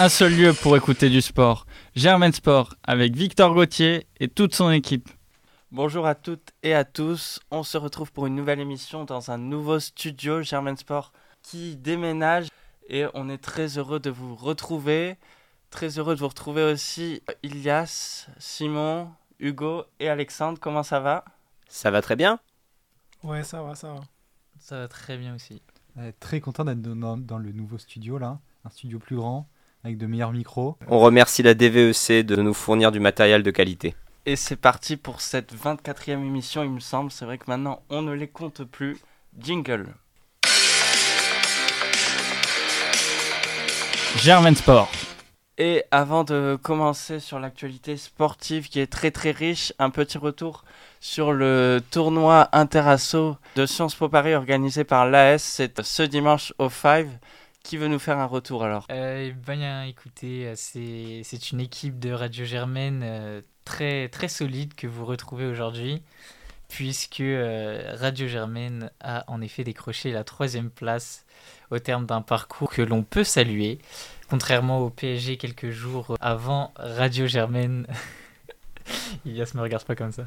un seul lieu pour écouter du sport. Germain Sport avec Victor Gauthier et toute son équipe. Bonjour à toutes et à tous. On se retrouve pour une nouvelle émission dans un nouveau studio Germain Sport qui déménage et on est très heureux de vous retrouver. Très heureux de vous retrouver aussi Ilias, Simon, Hugo et Alexandre. Comment ça va? Ça va très bien Ouais, ça va, ça va. Ça va très bien aussi. très content d'être dans, dans, le nouveau studio là, un studio plus grand, avec de meilleurs micros. On remercie la DVEC de nous fournir du matériel de qualité. Et c'est parti pour cette 24e émission, il me semble. C'est vrai que maintenant, on ne les compte plus. Jingle. Germain Sport. Et avant de commencer sur l'actualité sportive qui est très très riche, un petit retour sur le tournoi Interasso de Sciences Po Paris organisé par l'AS. C'est ce dimanche au 5. Qui veut nous faire un retour alors? Euh, Ben écoutez, euh, c'est une équipe de Radio Germaine euh, très, très solide que vous retrouvez aujourd'hui, puisque euh, Radio Germaine a en effet décroché la troisième place au terme d'un parcours que l'on peut saluer. Contrairement au PSG quelques jours avant, Radio Germaine Ilias me regarde pas comme ça.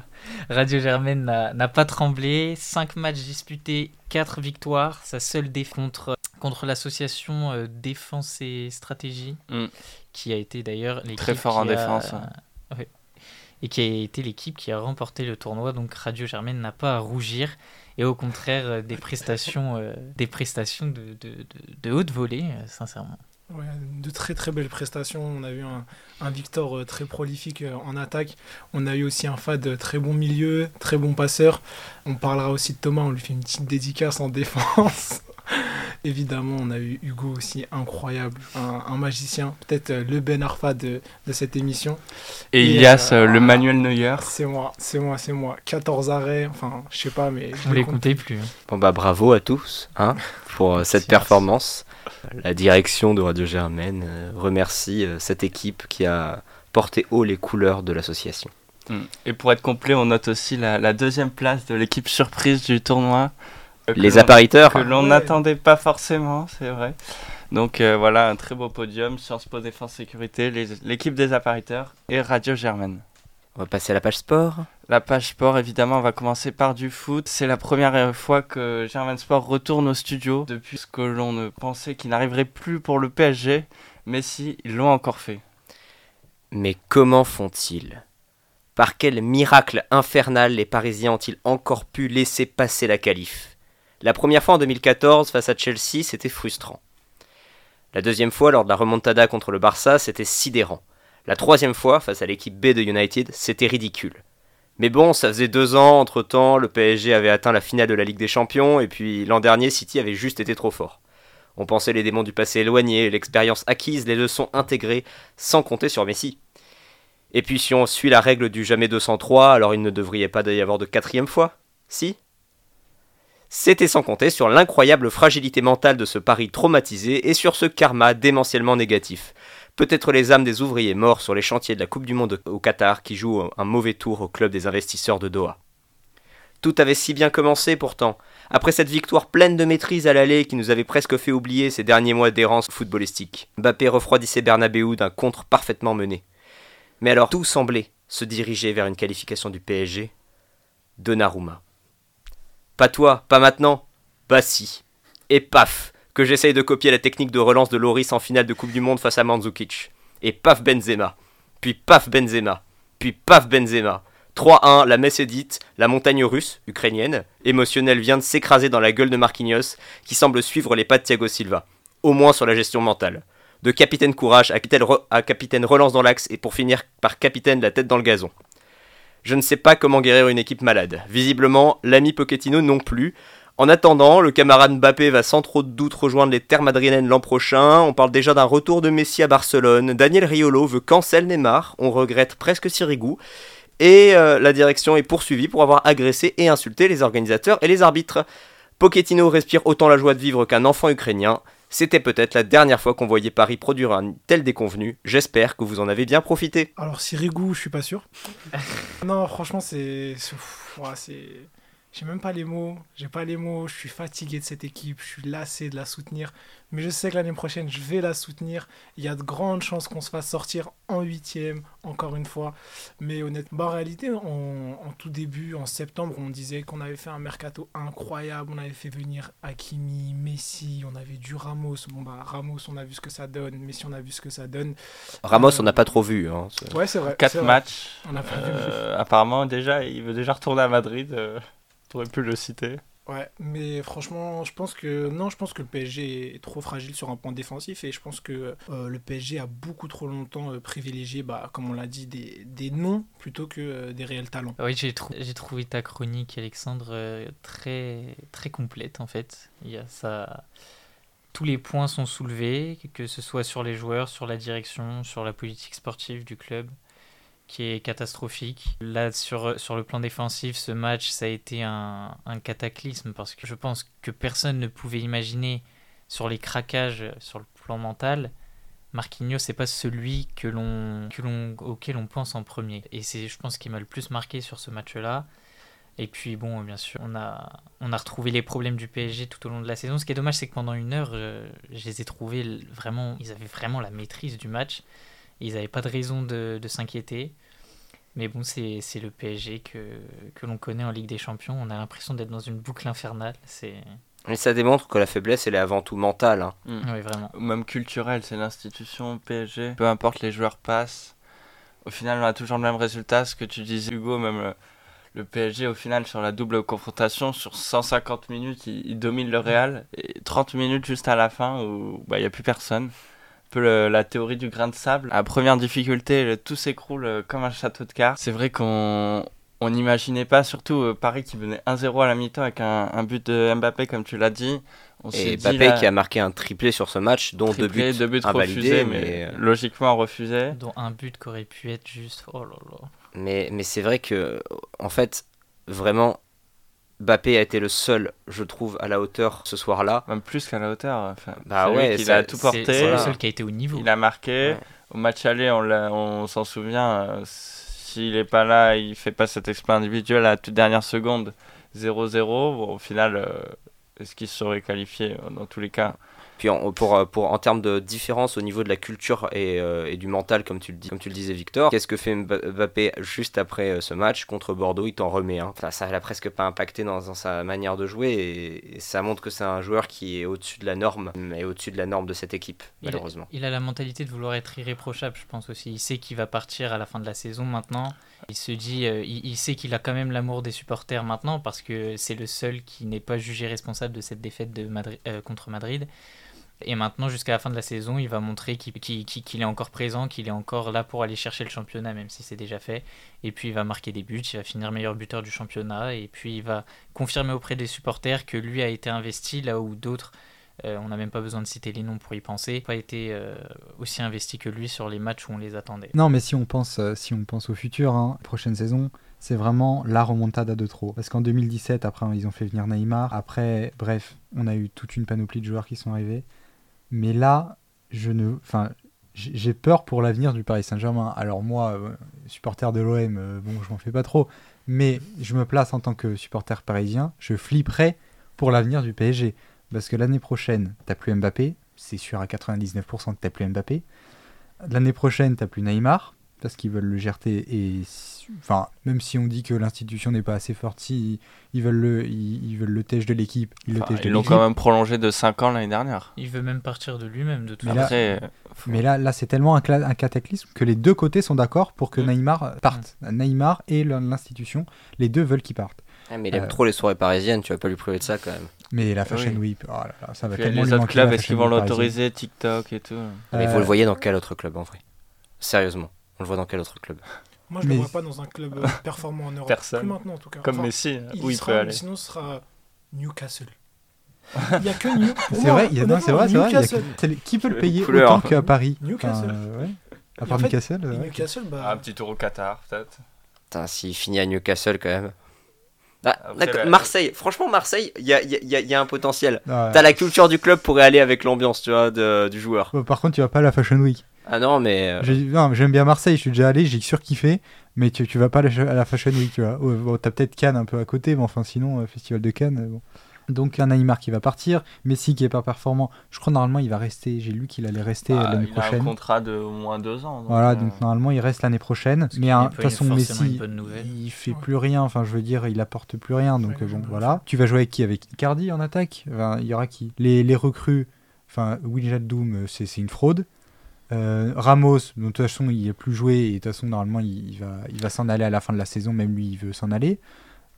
Radio Germaine n'a pas tremblé. 5 matchs disputés, 4 victoires. Sa seule défaite contre, contre l'association euh, Défense et Stratégie, mm. qui a été d'ailleurs l'équipe. Très fort en défense. Et qui a été l'équipe qui a remporté le tournoi. Donc Radio Germaine n'a pas à rougir. Et au contraire, euh, des prestations, euh, des prestations de, de, de, de haute volée, sincèrement de très très belles prestations. On a eu un, Victor euh, très prolifique euh, en attaque. On a eu aussi un Fad très bon milieu, très bon passeur. On parlera aussi de Thomas, on lui fait une petite dédicace en défense. Évidemment, on a eu Hugo aussi, incroyable, un, magicien, peut-être euh, le Ben Arfa de, cette émission. Et, Ilias, le Manuel Neuer. C'est moi, c'est moi, c'est moi. 14 arrêts, enfin, je sais pas, mais. Je ne les comptais plus. Hein. Bon, bah bravo à tous hein, pour cette performance la direction de Radio Germaine euh, remercie euh, cette équipe qui a porté haut les couleurs de l'association. Mm. Et pour être complet, on note aussi la, deuxième place de l'équipe surprise du tournoi. Euh, les appariteurs. Que l'on n'attendait pas forcément, c'est vrai. Donc voilà, un très beau podium, Sciences Po Défense Sécurité, l'équipe des appariteurs et Radio Germaine. On va passer à la page sport. La page sport, évidemment, on va commencer par du foot. C'est la première fois que Germain Sport retourne au studio depuis ce que l'on ne pensait qu'il n'arriverait plus pour le PSG. Mais si, ils l'ont encore fait. Mais comment font-ils? Par quel miracle infernal les Parisiens ont-ils encore pu laisser passer la qualif? La première fois en 2014 face à Chelsea, c'était frustrant. La deuxième fois, lors de la remontada contre le Barça, c'était sidérant. La troisième fois, face à l'équipe B de United, c'était ridicule. Mais bon, ça faisait deux ans, entre-temps, le PSG avait atteint la finale de la Ligue des Champions, et puis l'an dernier, City avait juste été trop fort. On pensait les démons du passé éloignés, l'expérience acquise, les leçons intégrées, sans compter sur Messi. Et puis si on suit la règle du jamais 203, alors il ne devrait pas y avoir de quatrième fois? Si? C'était sans compter sur l'incroyable fragilité mentale de ce pari traumatisé et sur ce karma démentiellement négatif peut-être les âmes des ouvriers morts sur les chantiers de la Coupe du Monde au Qatar qui jouent un mauvais tour au club des investisseurs de Doha. Tout avait si bien commencé pourtant. Après cette victoire pleine de maîtrise à l'aller qui nous avait presque fait oublier ces derniers mois d'errance footballistique, Mbappé refroidissait Bernabeu d'un contre parfaitement mené. Mais alors tout semblait se diriger vers une qualification du PSG. Donnarumma. Pas toi, pas maintenant. Bah si. Et paf que j'essaye de copier la technique de relance de Loris en finale de Coupe du Monde face à Mandzukic. Et paf Benzema. Puis paf Benzema. Puis paf Benzema. 3-1, la messe est dite, la montagne russe, ukrainienne, émotionnelle vient de s'écraser dans la gueule de Marquinhos, qui semble suivre les pas de Thiago Silva. Au moins sur la gestion mentale. De capitaine courage à capitaine, à capitaine relance dans l'axe et pour finir par capitaine la tête dans le gazon. Je ne sais pas comment guérir une équipe malade. Visiblement, l'ami Pochettino non plus, en attendant, le camarade Mbappé va sans trop de doute rejoindre les terres madrilènes l'an prochain. On parle déjà d'un retour de Messi à Barcelone. Daniel Riolo veut cancel Neymar. On regrette presque Sirigu. Et euh, la direction est poursuivie pour avoir agressé et insulté les organisateurs et les arbitres. Pochettino respire autant la joie de vivre qu'un enfant ukrainien. C'était peut-être la dernière fois qu'on voyait Paris produire un tel déconvenu. J'espère que vous en avez bien profité. Alors Sirigu, je suis pas sûr. non, franchement, c'est... C'est j'ai même pas les mots, j'ai pas les mots, je suis fatigué de cette équipe, je suis lassé de la soutenir, mais je sais que l'année prochaine, je vais la soutenir. Il y a de grandes chances qu'on se fasse sortir en huitième, encore une fois. Mais honnêtement, en réalité, en, en tout début, en septembre, on disait qu'on avait fait un mercato incroyable, on avait fait venir Hakimi, Messi, on avait du Ramos. Bon bah Ramos, on a vu ce que ça donne, Messi, on a vu ce que ça donne. Ramos, on n'a pas trop vu. Hein, c'est- Ouais, c'est vrai. 4 c'est vrai. matchs. On a pas vu. Euh, apparemment, déjà, il veut déjà retourner à Madrid. euh, T'aurais pu le citer. Ouais, mais franchement, je pense que non, je pense que le PSG est trop fragile sur un point défensif et je pense que euh, le PSG a beaucoup trop longtemps euh, privilégié, bah, comme on l'a dit, des, des noms plutôt que euh, des réels talents. Oui, j'ai trou- j'ai trouvé ta chronique, Alexandre, euh, très, très complète en fait. Il y a ça... Tous les points sont soulevés, que ce soit sur les joueurs, sur la direction, sur la politique sportive du club, qui est catastrophique. Là, sur, sur le plan défensif, ce match, ça a été un, un cataclysme parce que je pense que personne ne pouvait imaginer sur les craquages, sur le plan mental, Marquinhos, c'est pas celui que l'on, que l'on, auquel on pense en premier. Et c'est, je pense, qui m'a le plus marqué sur ce match-là. Et puis, bon, bien sûr, on a, on a retrouvé les problèmes du PSG tout au long de la saison. Ce qui est dommage, c'est que pendant une heure, euh, je les ai trouvés vraiment. Ils avaient vraiment la maîtrise du match. Ils n'avaient pas de raison de, de s'inquiéter. Mais bon, c'est, c'est le PSG que, que l'on connaît en Ligue des Champions. On a l'impression d'être dans une boucle infernale. C'est. Mais ça démontre que la faiblesse, elle est avant tout mentale. hein. Oui, vraiment. Ou même culturel, c'est l'institution PSG. Peu importe les joueurs passent. Au final, on a toujours le même résultat. Ce que tu disais, Hugo, même le, le PSG, au final, sur la double confrontation, sur 150 minutes, il, il domine le Real. Et 30 minutes juste à la fin où bah, il n'y a plus personne. Un peu le- la théorie du grain de sable. À première difficulté, le- tout s'écroule euh, comme un château de cartes. C'est vrai qu'on on n'imaginait pas, surtout euh, Paris qui venait 1-0 à la mi-temps avec un, un but de Mbappé, comme tu l'as dit. On Et dit, Mbappé là, qui a marqué un triplé sur ce match, dont deux buts, deux buts invalidés. refusés, mais, mais, euh, logiquement refusés. Dont un but qui aurait pu être juste. Oh là là. mais, mais c'est vrai que, en fait, vraiment, Mbappé a été le seul, je trouve, à la hauteur ce soir-là. Même plus qu'à la hauteur. Enfin, Bah ouais, ça- a tout porté. c'est le Voilà. seul qui a été au niveau. Il a marqué. Ouais. Au match aller, on, on s'en souvient. euh, S'il est pas là, il fait pas cet exploit individuel à la toute dernière seconde. 0-0. Bon, au final, euh, est-ce qu'il serait qualifié euh, dans tous les cas Puis en, pour, euh, pour, en termes de différence au niveau de la culture et, euh, et du mental, comme tu, le dis, comme tu le disais, Victor, qu'est-ce que fait Mba- Mbappé juste après euh, ce match contre Bordeaux? Il t'en remet un. Enfin, ça l'a presque pas impacté dans, dans sa manière de jouer et, et ça montre que c'est un joueur qui est au-dessus de la norme et au-dessus de la norme de cette équipe, Il a- malheureusement. Il a la mentalité de vouloir être irréprochable, je pense aussi. Il sait qu'il va partir à la fin de la saison maintenant. Il se dit, euh, il, il sait qu'il a quand même l'amour des supporters maintenant parce que c'est le seul qui n'est pas jugé responsable de cette défaite de Madri- euh, contre Madrid. Et maintenant, jusqu'à la fin de la saison, il va montrer qu'il est encore présent, qu'il est encore là pour aller chercher le championnat, même si c'est déjà fait. Et puis, il va marquer des buts, il va finir meilleur buteur du championnat. Et puis, il va confirmer auprès des supporters que lui a été investi là où d'autres euh, on n'a même pas besoin de citer les noms pour y penser. Pas été euh, aussi investi que lui sur les matchs où on les attendait. Non, mais si on pense, euh, si on pense au futur, hein, prochaine saison, c'est vraiment la remontada de trop. Parce qu'en 2017, après, ils ont fait venir Neymar. Après, bref, on a eu toute une panoplie de joueurs qui sont arrivés. Mais là, je ne, j'ai peur pour l'avenir du Paris Saint-Germain. Alors moi, euh, supporter de l'OM, euh, bon, je m'en fais pas trop. Mais je me place en tant que supporter parisien. Je flipperais pour l'avenir du PSG. Parce que l'année prochaine, t'as plus Mbappé. C'est sûr à 99% que t'as plus Mbappé. L'année prochaine, t'as plus Neymar parce qu'ils veulent le GRT et enfin même si on dit que l'institution n'est pas assez forte, si ils veulent le ils, ils veulent le tèche de l'équipe, ils le Enfin, l'ont quand même prolongé de 5 ans l'année dernière. Il veut même partir de lui-même de toute Mais façon. là- Après, euh, faut- Mais là, là c'est tellement un, cataclysme que les deux côtés sont d'accord pour que Mm. Neymar parte. Neymar et l'institution, les deux veulent qu'il parte. Ah, mais il aime Euh, trop les soirées parisiennes, tu vas pas lui priver de ça quand même. Mais la Fashion Oui. Week, oh là là, ça va Puis tellement les lui autres clubs, est-ce qu'ils vont l'autoriser TikTok et tout Mais vous Euh, le voyez dans quel autre club en vrai? Sérieusement, on le voit dans quel autre club Moi, je Mais- ne le vois pas dans un club euh, performant en Europe. Personne. Plus maintenant, en tout cas. Comme Enfin, Messi, il où il sera, peut aller. Sinon, ce sera Newcastle. Il n'y a que New. pour C'est vrai, il y a- non, c'est vrai, c'est vrai. il y a Newcastle. qui peut le payer autant qu'à Paris Newcastle. Enfin, euh, ouais. À part en fait, Newcastle, ouais. Newcastle, bah, Ah, un petit tour au Qatar, peut-être. Putain, s'il finit à Newcastle quand même. Ah, Après, Marseille, franchement Marseille, il y a, il y a- il y a- il y a un potentiel. Ouais. T'as la culture du club pour aller avec l'ambiance, tu vois, de- du joueur. Ouais, Par contre, tu vas pas à la Fashion Week. Ah non, mais. euh, non, mais J'aime bien Marseille, je suis déjà allé, j'ai surkiffé, mais tu, tu vas pas à la, à la Fashion Week, tu vois. Oh, Bon, t'as peut-être Cannes un peu à côté, mais enfin sinon, euh, Festival de Cannes, euh, bon. Donc un Neymar qui va partir, Messi qui est pas performant. Je crois normalement il va rester, j'ai lu qu'il allait rester Ah, l'année il a un prochaine. contrat de au moins deux ans. donc, Voilà, euh, donc normalement il reste l'année prochaine. Mais de toute façon, Messi, il fait Ouais. plus rien. Enfin, je veux dire, il apporte plus rien. Donc Ouais, bon, voilà. Tu vas jouer avec qui? Avec Icardi en attaque? Enfin, Il y aura qui? Les, les recrues. Enfin, Doom, euh, c'est c'est une fraude. Euh, Ramos, de toute façon, il est plus joué et de toute façon, normalement, il, il va, il va s'en aller à la fin de la saison. Même lui, il veut s'en aller.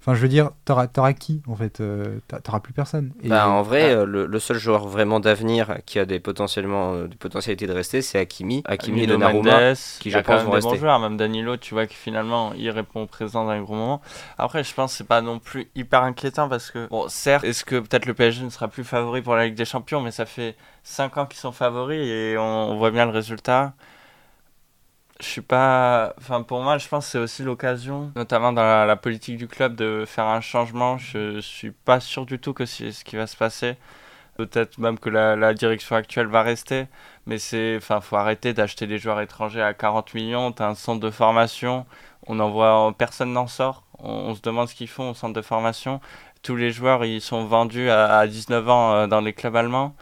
Enfin, je veux dire, t'auras t'auras qui en fait Euh, T'auras plus personne. Et- Bah, en vrai, Ah. euh, le, le seul joueur vraiment d'avenir qui a des, potentiellement, euh, des potentialités de rester, c'est Hakimi. Hakimi et Donnarumma. Mendes, qui, je pense, même vont des bons rester. joueurs. Même Danilo, tu vois que finalement, il répond présent dans les gros moments. Après, je pense que c'est pas non plus hyper inquiétant parce que, bon, certes, est-ce que peut-être le PSG ne sera plus favori pour la Ligue des Champions, mais ça fait 5 ans qu'ils sont favoris et on, voit bien le résultat. Je suis pas. Enfin, pour moi, je pense que c'est aussi l'occasion, notamment dans la, politique du club, de faire un changement. Je suis pas sûr du tout que c'est ce qui va se passer. Peut-être même que la, direction actuelle va rester. Mais c'est, enfin, faut arrêter d'acheter des joueurs étrangers à 40 millions. T'as un centre de formation, on en personne n'en sort. On, se demande ce qu'ils font au centre de formation. Tous les joueurs, ils sont vendus à, à 19 ans euh, dans les clubs allemands.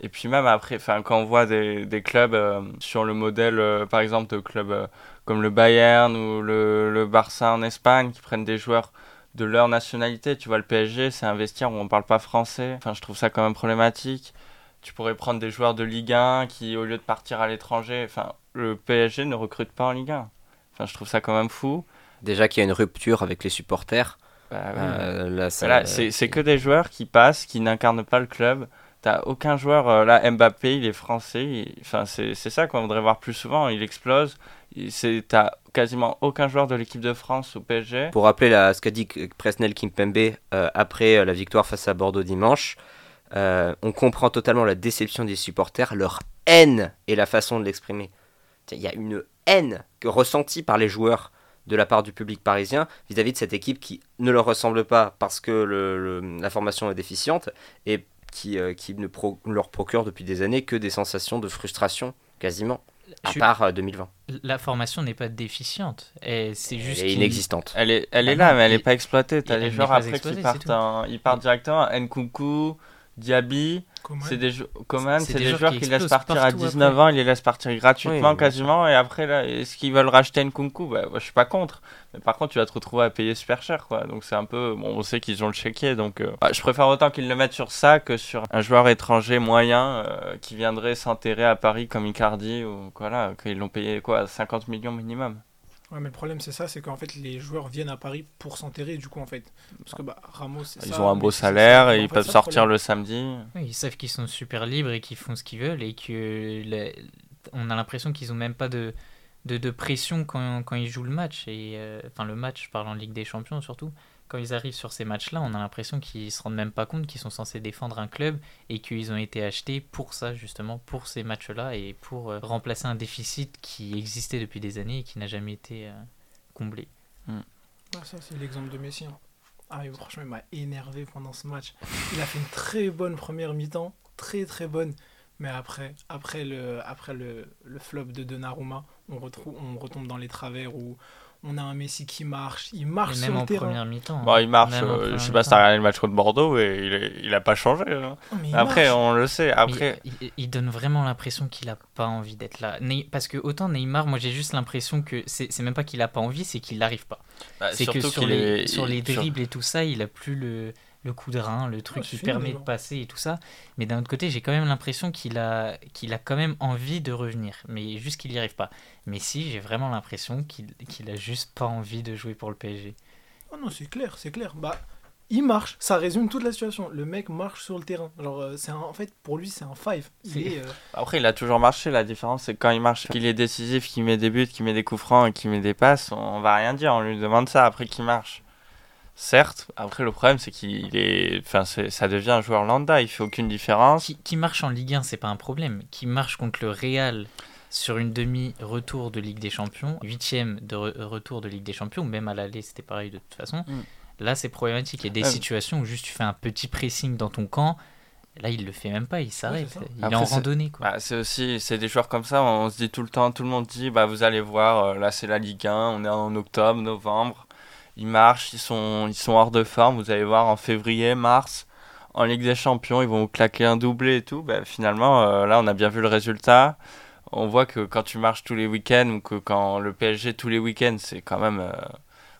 Et puis même après, enfin, quand on voit des, des clubs euh, sur le modèle, euh, par exemple, de clubs euh, comme le Bayern ou le, le Barça en Espagne, qui prennent des joueurs de leur nationalité. Tu vois, le PSG, c'est un vestiaire où on parle pas français. Enfin, je trouve ça quand même problématique. Tu pourrais prendre des joueurs de Ligue 1 qui, au lieu de partir à l'étranger, enfin, le PSG ne recrute pas en Ligue 1. Enfin, je trouve ça quand même fou. Déjà qu'il y a une rupture avec les supporters. Bah, là, ça- c'est c'est que des joueurs qui passent, qui n'incarnent pas le club. T'as aucun joueur, euh, là, Mbappé, il est français. Enfin, c'est ça qu'on voudrait voir plus souvent. Il explose. T'as quasiment aucun joueur de l'équipe de France au PSG. Pour rappeler la, ce qu'a dit Presnel Kimpembe euh, après euh, la victoire face à Bordeaux dimanche, euh, on comprend totalement la déception des supporters, leur haine et la façon de l'exprimer. Il y a une haine que ressentie par les joueurs de la part du public parisien vis-à-vis de cette équipe qui ne leur ressemble pas parce que le- la formation est déficiente et qui, euh, qui ne pro- leur procure depuis des années que des sensations de frustration, quasiment, à Je part euh, 2020. La formation n'est pas déficiente. et C'est juste Elle est inexistante. Elle est, elle est Bah là, non, mais elle n'est pas exploitée. T'as n'est joueurs après qui partent, ils partent directement. Nkunku, Diaby, c'est des, jou- Coman, C'est c'est des des joueurs qui qui laissent partir à partout 19 après. ans, ils les laissent partir gratuitement Oui, quasiment. Et après, là, est-ce qu'ils veulent racheter Nkunku? Bah, moi, Je suis pas contre. Mais par contre, tu vas te retrouver à payer super cher. quoi. Donc c'est un peu. Bon, on sait qu'ils ont le chéquier. Donc euh, bah, je préfère autant qu'ils le mettent sur ça que sur un joueur étranger moyen euh, qui viendrait s'enterrer à Paris comme Icardi. Ou voilà, qu'ils l'ont payé quoi 50 millions minimum. Ouais, mais le problème, c'est ça, c'est qu'en fait, les joueurs viennent à Paris pour s'enterrer, du coup, en fait. Parce que bah, Ramos, c'est Ils ça, ont un beau salaire et ils peuvent ça, le sortir problème. le samedi. Ils savent qu'ils sont super libres et qu'ils font ce qu'ils veulent et que la- on a l'impression qu'ils ont même pas de, de, de pression quand, quand ils jouent le match. Et, euh, enfin, le match, je parle en Ligue des Champions surtout. Quand ils arrivent sur ces matchs-là, on a l'impression qu'ils se rendent même pas compte qu'ils sont censés défendre un club et qu'ils ont été achetés pour ça, justement, pour ces matchs-là et pour euh, remplacer un déficit qui existait depuis des années et qui n'a jamais été euh, comblé. Ah, ça, c'est l'exemple de Messi. hein. Ah, mais franchement, il m'a énervé pendant ce match. Il a fait une très bonne première mi-temps, très très bonne. Mais après, après le, après le, le flop de Donnarumma, on, retrouve, on retombe dans les travers où on a un Messi qui marche, il marche Et sur même le en terrain. première mi-temps. Bon, il marche. Même euh, je sais pas si t'as regardé le match contre Bordeaux et il, est- il a pas changé. hein. Non, Après, marche. on le sait. Après, il, il- il donne vraiment l'impression qu'il a pas envie d'être là. Parce que autant Neymar, moi j'ai juste l'impression que c'est c'est même pas qu'il a pas envie, c'est qu'il n'arrive pas. bah, c'est que sur les, est- sur les sur- dribbles et tout ça, il a plus le, le coup de rein, le truc Ouais, qui permet de passer et tout ça. Mais d'un autre côté, j'ai quand même l'impression qu'il a, qu'il a quand même envie de revenir, mais juste qu'il n'y arrive pas. Mais si, j'ai vraiment l'impression qu'il qu'il a juste pas envie de jouer pour le PSG. Oh non, c'est clair, c'est clair. Bah, il marche, ça résume toute la situation. Le mec marche sur le terrain. Genre, euh, c'est un- en fait, pour lui, c'est un five. Il C'est- est, euh, Après, il a toujours marché. La différence, c'est que quand il marche, qu'il est décisif, qu'il met des buts, qu'il met des coups francs et qu'il met des passes, on va rien dire. On lui demande ça après qu'il marche. Certes, après, le problème, c'est qu'il est. Enfin, ça devient un joueur lambda. Il fait aucune différence. Qui, qui marche en Ligue 1, c'est pas un problème. Qui marche contre le Real sur une demi-retour de Ligue des Champions, huitième de re- retour de Ligue des Champions, ou même à l'aller, c'était pareil de toute façon. Mm. Là, c'est problématique. Il y a des Ouais. situations où juste tu fais un petit pressing dans ton camp. Là, il le fait même pas, il s'arrête. il est en c'est- randonnée. Quoi. Bah, c'est aussi c'est des joueurs comme ça, on se dit tout le temps, tout le monde dit bah vous allez voir, euh, là c'est la Ligue 1, on est en octobre, novembre, ils marchent, ils sont ils sont hors de forme, vous allez voir en février, mars, en Ligue des Champions, ils vont vous claquer un doublé et tout. Bah, finalement euh, là on a bien vu le résultat. On voit que quand tu marches tous les week-ends ou que quand le PSG tous les week-ends, c'est quand même euh,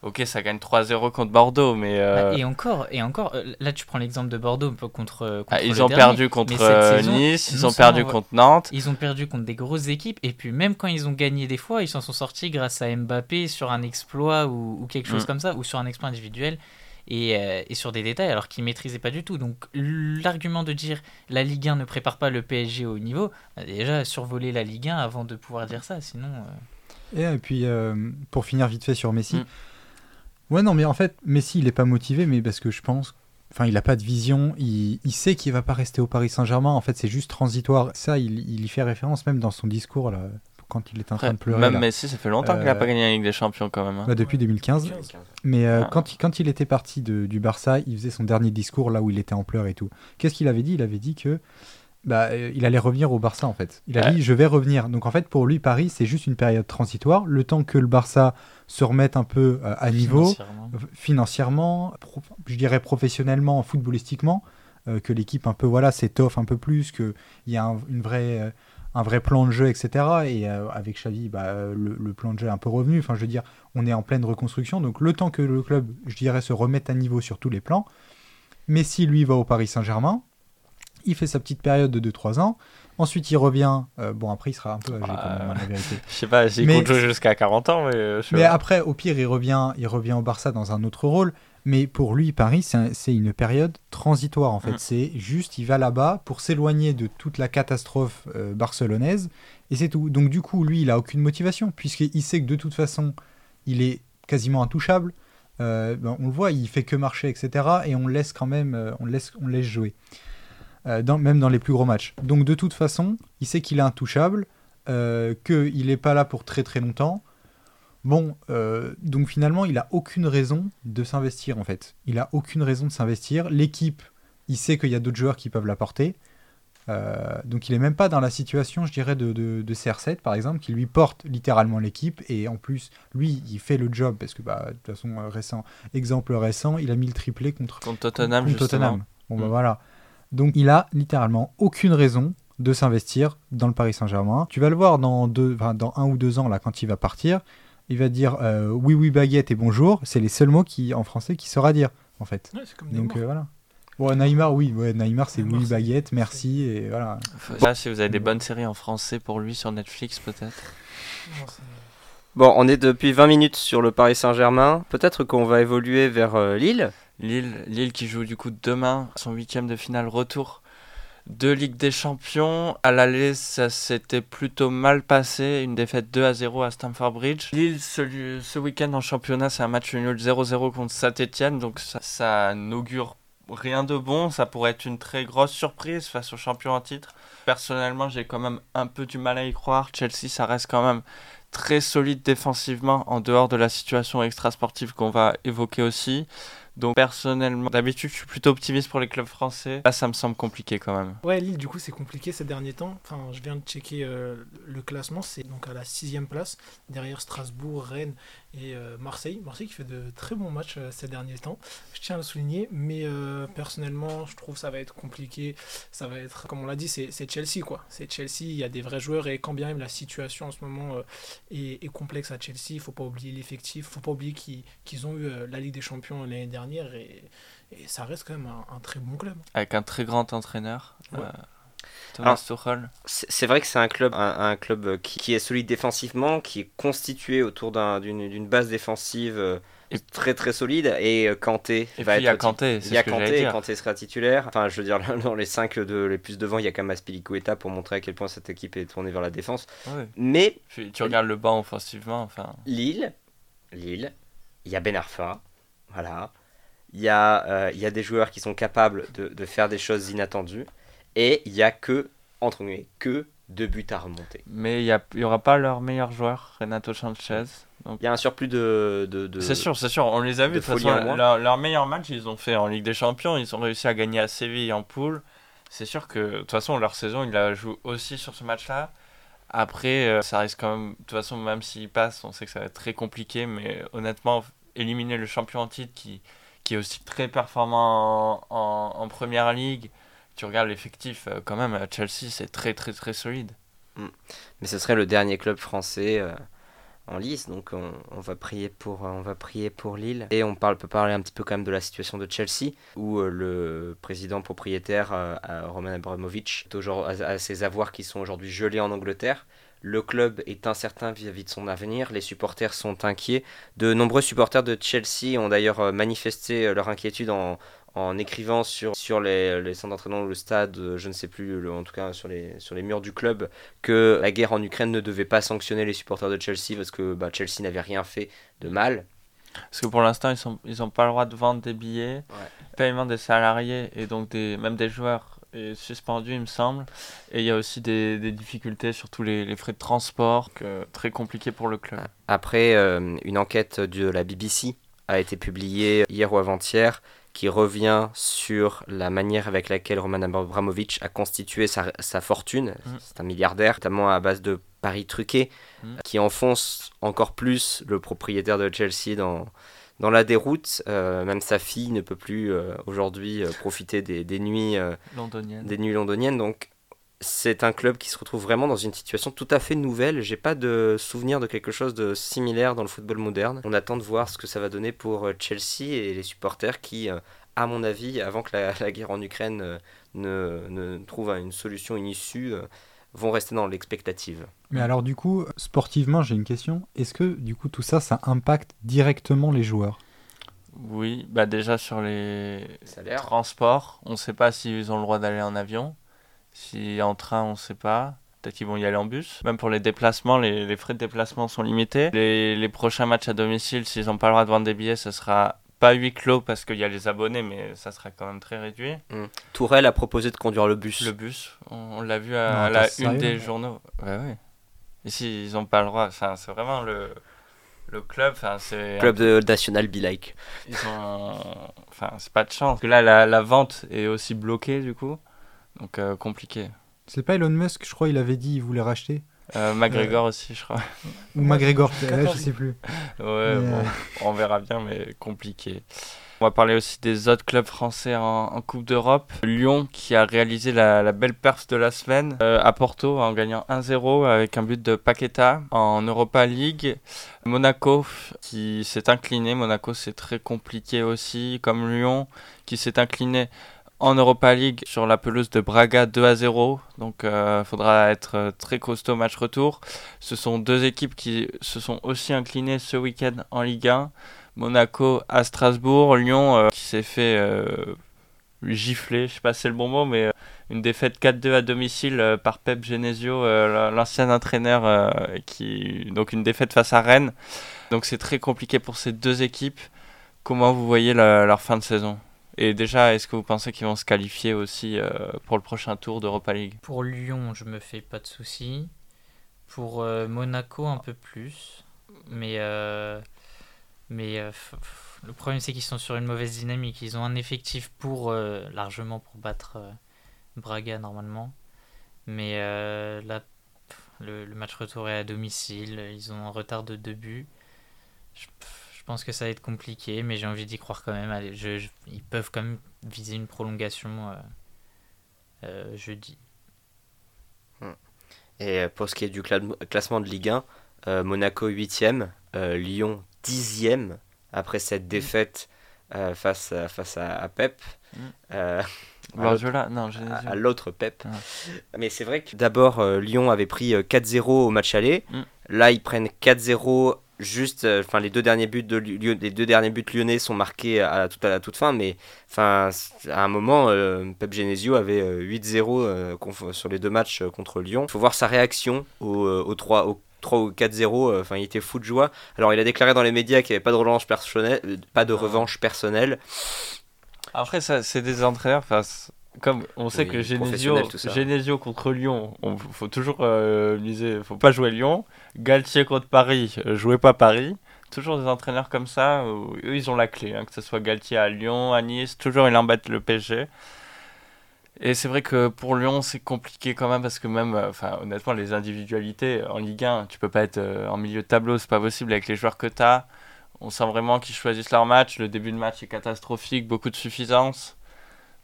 OK, ça gagne 3-0 contre Bordeaux mais euh, Bah, Et encore, et encore, euh, là tu prends l'exemple de Bordeaux contre, contre ah, ils ont perdu contre euh, saison, Nice, ils ont perdu contre Nantes. Ils ont perdu contre des grosses équipes et puis même quand ils ont gagné des fois, ils s'en sont sortis grâce à Mbappé sur un exploit ou, ou quelque chose Mm. comme ça, ou sur un exploit individuel et, euh, et sur des détails alors qu'ils maîtrisaient pas du tout. Donc l'argument de dire la Ligue 1 ne prépare pas le PSG au haut niveau, bah, déjà survoler la Ligue 1 avant de pouvoir dire ça, sinon... euh, Et, euh, puis, euh, pour finir vite fait sur Messi. Mm. Ouais, non, mais en fait, Messi, il est pas motivé, mais parce que je pense. Enfin, il a pas de vision, il, il sait qu'il va pas rester au Paris Saint-Germain. En fait, c'est juste transitoire. Ça, il, il y fait référence même dans son discours, là, quand il est en train de pleurer. même là. Messi, ça fait longtemps qu'il n'a Euh, pas gagné la Ligue des Champions quand même. hein. Bah, depuis 2015. 15. Mais euh, Ah. quand, il, quand il était parti de- du Barça, il faisait son dernier discours là où il était en pleurs et tout. Qu'est-ce qu'il avait dit? Il avait dit que bah, euh, il allait revenir au Barça en fait. Il a Ouais. dit je vais revenir. Donc en fait pour lui Paris c'est juste une période transitoire, le temps que le Barça se remette un peu euh, à niveau financièrement. financièrement, pro- je dirais professionnellement, footballistiquement, euh, que l'équipe un peu voilà s'étoffe un peu plus, qu'il y a un, une vraie, euh, un vrai plan de jeu, etc. Et euh, avec Xavi, bah, le, le plan de jeu est un peu revenu. Enfin, je veux dire, on est en pleine reconstruction, donc le temps que le club, je dirais, se remette à niveau sur tous les plans. Messi, lui, va au Paris Saint-Germain. Il fait sa petite période de 2-3 ans. Ensuite, il revient. euh, bon, après, il sera un peu âgé quand même, la vérité. Je sais pas Mais- compte jouer jusqu'à 40 ans, mais. euh, Mais après, au pire, il revient, il revient au Barça dans un autre rôle. Mais pour lui, Paris, c'est un- c'est une période transitoire en fait. Mm. C'est juste, il va là-bas pour s'éloigner de toute la catastrophe euh, barcelonaise et c'est tout. Donc du coup, lui, il a aucune motivation puisqu'il sait que de toute façon, il est quasiment intouchable. Euh, ben, on le voit, il fait que marcher, etc. Et on le laisse quand même, on le laisse, on le laisse jouer. Euh, dans- même dans les plus gros matchs. Donc de toute façon, il sait qu'il est intouchable, euh, qu'il n'est pas là pour très très longtemps. Bon, euh, donc finalement, il a aucune raison de s'investir en fait. Il a aucune raison de s'investir. L'équipe, il sait qu'il y a d'autres joueurs qui peuvent l'apporter. Euh, donc il est même pas dans la situation, je dirais, de, de, de CR7 par exemple, qui lui porte littéralement l'équipe. Et en plus, lui, il fait le job parce que, bah, de toute façon, récent, exemple récent, il a mis le triplé contre Contre Tottenham, contre. Tottenham. Bon, bah Mm. voilà. Donc il a littéralement aucune raison de s'investir dans le Paris Saint-Germain. Tu vas le voir dans, deux, enfin, dans un ou deux ans, là, quand il va partir. Il va dire euh, oui, oui, baguette et bonjour. C'est les seuls mots qui, en français qu'il saura dire, en fait. Ouais, c'est comme Donc Neymar. euh, voilà. Bon, Neymar, oui, ouais, Neymar, c'est oui, baguette, merci, et voilà. Faut- Là, si vous avez des bonnes séries en français pour lui sur Netflix, peut-être. Bon, on est depuis 20 minutes sur le Paris Saint-Germain. Peut-être qu'on va évoluer vers euh, Lille. Lille, Lille qui joue du coup demain son huitième de finale retour de Ligue des Champions. À l'aller, ça s'était plutôt mal passé. Une défaite 2 à 0 à Stamford Bridge. Lille, ce, week-end en championnat, c'est un match nul 0-0 contre Saint-Etienne. Donc ça, ça n'augure rien de bon. Ça pourrait être une très grosse surprise face au champion en titre. Personnellement, j'ai quand même un peu du mal à y croire. Chelsea, ça reste quand même très solide défensivement en dehors de la situation extra-sportive qu'on va évoquer aussi. Donc personnellement, d'habitude je suis plutôt optimiste pour les clubs français. Là ça me semble compliqué quand même. Ouais, Lille, du coup, c'est compliqué ces derniers temps. Enfin, je viens de checker euh, le classement. C'est donc à la sixième place, derrière Strasbourg, Rennes et euh, Marseille. Marseille qui fait de très bons matchs euh, ces derniers temps. Je tiens à le souligner. Mais euh, personnellement, je trouve que ça va être compliqué. Ça va être, comme on l'a dit, c'est Chelsea, quoi. C'est Chelsea, il y a des vrais joueurs. Et quand bien même la situation en ce moment euh, est, est complexe à Chelsea, il faut pas oublier l'effectif. faut pas oublier qu'ils qu'ils ont eu la Ligue des Champions l'année dernière. Et, et ça reste quand même un, un très bon club. Avec un très grand entraîneur, Ouais. euh, Thomas Alors, Tuchel. C'est vrai que c'est un club, un, un club qui, qui est solide défensivement, qui est constitué autour d'un- d'une base défensive euh, Et- très très solide. Et euh, Kanté Et va puis il y a être Kanté, Il y a ce Kanté. Kanté sera titulaire. Enfin, je veux dire, dans les 5 de, les plus devant, il y a quand même Aspilicueta pour montrer à quel point cette équipe est tournée vers la défense. Ouais. Mais Puis tu regardes le banc offensivement, enfin. Lille, Lille, il y a Ben Arfa, voilà. Il y, a, euh, il y a des joueurs qui sont capables de, de faire des choses inattendues. Et il y a que, entre guillemets, que deux buts à remonter. Mais il y, a- il y aura pas leur meilleur joueur, Renato Sanchez. Donc Il y a un surplus de... de, de- c'est sûr, c'est sûr, on les a vus. de façon, en leur, leur meilleur match, ils ont fait en Ligue des Champions. Ils ont réussi à gagner à Séville en poule. c'est sûr que de toute façon, leur saison, ils la jouent aussi sur ce match-là. Après, euh, ça risque quand même, de toute façon, même s'ils passent, on sait que ça va être très compliqué, mais honnêtement, éliminer le champion en titre qui, qui est aussi très performant en, en, première ligue, tu regardes l'effectif, euh, quand même, à Chelsea, c'est très, très, très solide. Mais ce serait le dernier club français euh, en lice, donc on, va prier pour, on va prier pour Lille. Et on parle, peut parler un petit peu quand même de la situation de Chelsea, où euh, le président propriétaire, euh, Roman Abramovich, a, ses avoirs qui sont aujourd'hui gelés en Angleterre. Le club est incertain vis-à-vis -vis de son avenir, les supporters sont inquiets. De nombreux supporters de Chelsea ont d'ailleurs manifesté leur inquiétude en, en écrivant sur, sur les, les centres d'entraînement le stade, je ne sais plus, le, en tout cas sur les, sur les murs du club, que la guerre en Ukraine ne devait pas sanctionner les supporters de Chelsea parce que bah, Chelsea n'avait rien fait de mal. Parce que pour l'instant, ils n'ont ils ont pas le droit de vendre des billets, ouais. paiement des salariés et donc des, même des joueurs est suspendu, il me semble. Et il y a aussi des, des difficultés sur tous les, les, frais de transport, que, très compliqué pour le club. Après, euh, une enquête de la BBC a été publiée hier ou avant-hier qui revient sur la manière avec laquelle Roman Abramovich a constitué sa, sa fortune. Mmh. C'est un milliardaire, notamment à base de paris truqués, mmh. qui enfonce encore plus le propriétaire de Chelsea dans, dans la déroute. Euh, même sa fille ne peut plus euh, aujourd'hui euh, profiter des, des nuits, londoniennes. des nuits londoniennes. Donc c'est un club qui se retrouve vraiment dans une situation tout à fait nouvelle. J'ai pas de souvenir de quelque chose de similaire dans le football moderne. On attend de voir ce que ça va donner pour euh, Chelsea et les supporters qui, euh, à mon avis, avant que la, la guerre en Ukraine euh, ne, ne, trouve une solution, une issue, vont rester dans l'expectative. Mais alors du coup, sportivement, j'ai une question. Est-ce que du coup tout ça, ça impacte directement les joueurs? Oui, bah déjà sur les Salaire. transports, on ne sait pas s'ils ont le droit d'aller en avion. Si en train, on ne sait pas. Peut-être qu'ils vont y aller en bus. Même pour les déplacements, les, les frais de déplacement sont limités. Les, les prochains matchs à domicile, s'ils n'ont pas le droit de vendre des billets, ce sera pas huis clos parce qu'il y a les abonnés, mais ça sera quand même très réduit. Mmh. Tourelle a proposé de conduire le bus. Le bus, on, on l'a vu à, non, à la une des journaux. Ouais, ouais. Ici, ils n'ont pas le droit. Enfin, c'est vraiment le, le club. C'est club de National Be Like. Ils ont. Enfin, c'est pas de chance. Parce que là, la, la vente est aussi bloquée du coup. Donc euh, compliqué. C'est pas Elon Musk, je crois, il avait dit il voulait racheter. Euh, McGregor euh... aussi, je crois. Ou McGregor, je sais plus. Ouais, mais bon, on verra bien, mais compliqué. On va parler aussi des autres clubs français en, en Coupe d'Europe. Lyon qui a réalisé la, la belle perf de la semaine euh, à Porto en gagnant 1-0 avec un but de Paqueta en Europa League. Monaco qui s'est incliné. Monaco c'est très compliqué aussi, comme Lyon qui s'est incliné en Europa League sur la pelouse de Braga 2 à 0. Donc il euh, faudra être très costaud match retour. Ce sont deux équipes qui se sont aussi inclinées ce week-end en Ligue 1. Monaco à Strasbourg, Lyon euh, qui s'est fait euh, gifler, je sais pas si c'est le bon mot, mais euh, une défaite 4-2 à domicile euh, par Pep Genesio, euh, l'ancien entraîneur, qui donc une défaite face à Rennes. Donc c'est très compliqué pour ces deux équipes. Comment vous voyez leur fin de saison? Et déjà, est-ce que vous pensez qu'ils vont se qualifier aussi euh, pour le prochain tour d'Europa League? Pour Lyon, je me fais pas de soucis. Pour euh, Monaco, un peu plus. Mais, euh, mais le problème, c'est qu'ils sont sur une mauvaise dynamique. Ils ont un effectif pour largement pour battre Braga normalement. Mais là, le, match retour est à domicile. Ils ont un retard de deux buts. Je, je pense que ça va être compliqué, mais j'ai envie d'y croire quand même. Allez, je, je, ils peuvent quand même viser une prolongation euh, euh, jeudi. Et pour ce qui est du cla classement de Ligue 1, euh, Monaco 8e, Lyon 10e après cette défaite face, à, face à, à Pep. Mm. Non, à, à l'autre Pep. Ah. Mais c'est vrai que d'abord, Lyon avait pris 4-0 au match aller. Mm. Là, ils prennent 4-0 juste enfin les deux derniers buts de les deux derniers buts lyonnais sont marqués à la toute à la toute fin mais enfin à un moment euh, Pep Genesio avait 8-0 euh, sur les deux matchs contre Lyon. Il faut voir sa réaction au, au 3 au 3 ou 4-0 enfin il était fou de joie. Alors il a déclaré dans les médias qu'il n'y avait pas de revanche personnelle pas de revanche personnelle. Après ça c'est des entraîneurs enfin comme on sait oui, que Genesio, Genesio contre Lyon, on faut toujours euh, miser, faut pas jouer Lyon. Galtier contre Paris, jouez pas Paris. Toujours des entraîneurs comme ça, où, eux ils ont la clé, hein, que ce soit Galtier à Lyon, à Nice, toujours ils embêtent le PSG. Et c'est vrai que pour Lyon, c'est compliqué quand même parce que même, euh, enfin, honnêtement, les individualités en Ligue 1, tu peux pas être euh, en milieu de tableau, c'est pas possible avec les joueurs que tu as. On sent vraiment qu'ils choisissent leur match. Le début de match est catastrophique, beaucoup de suffisance.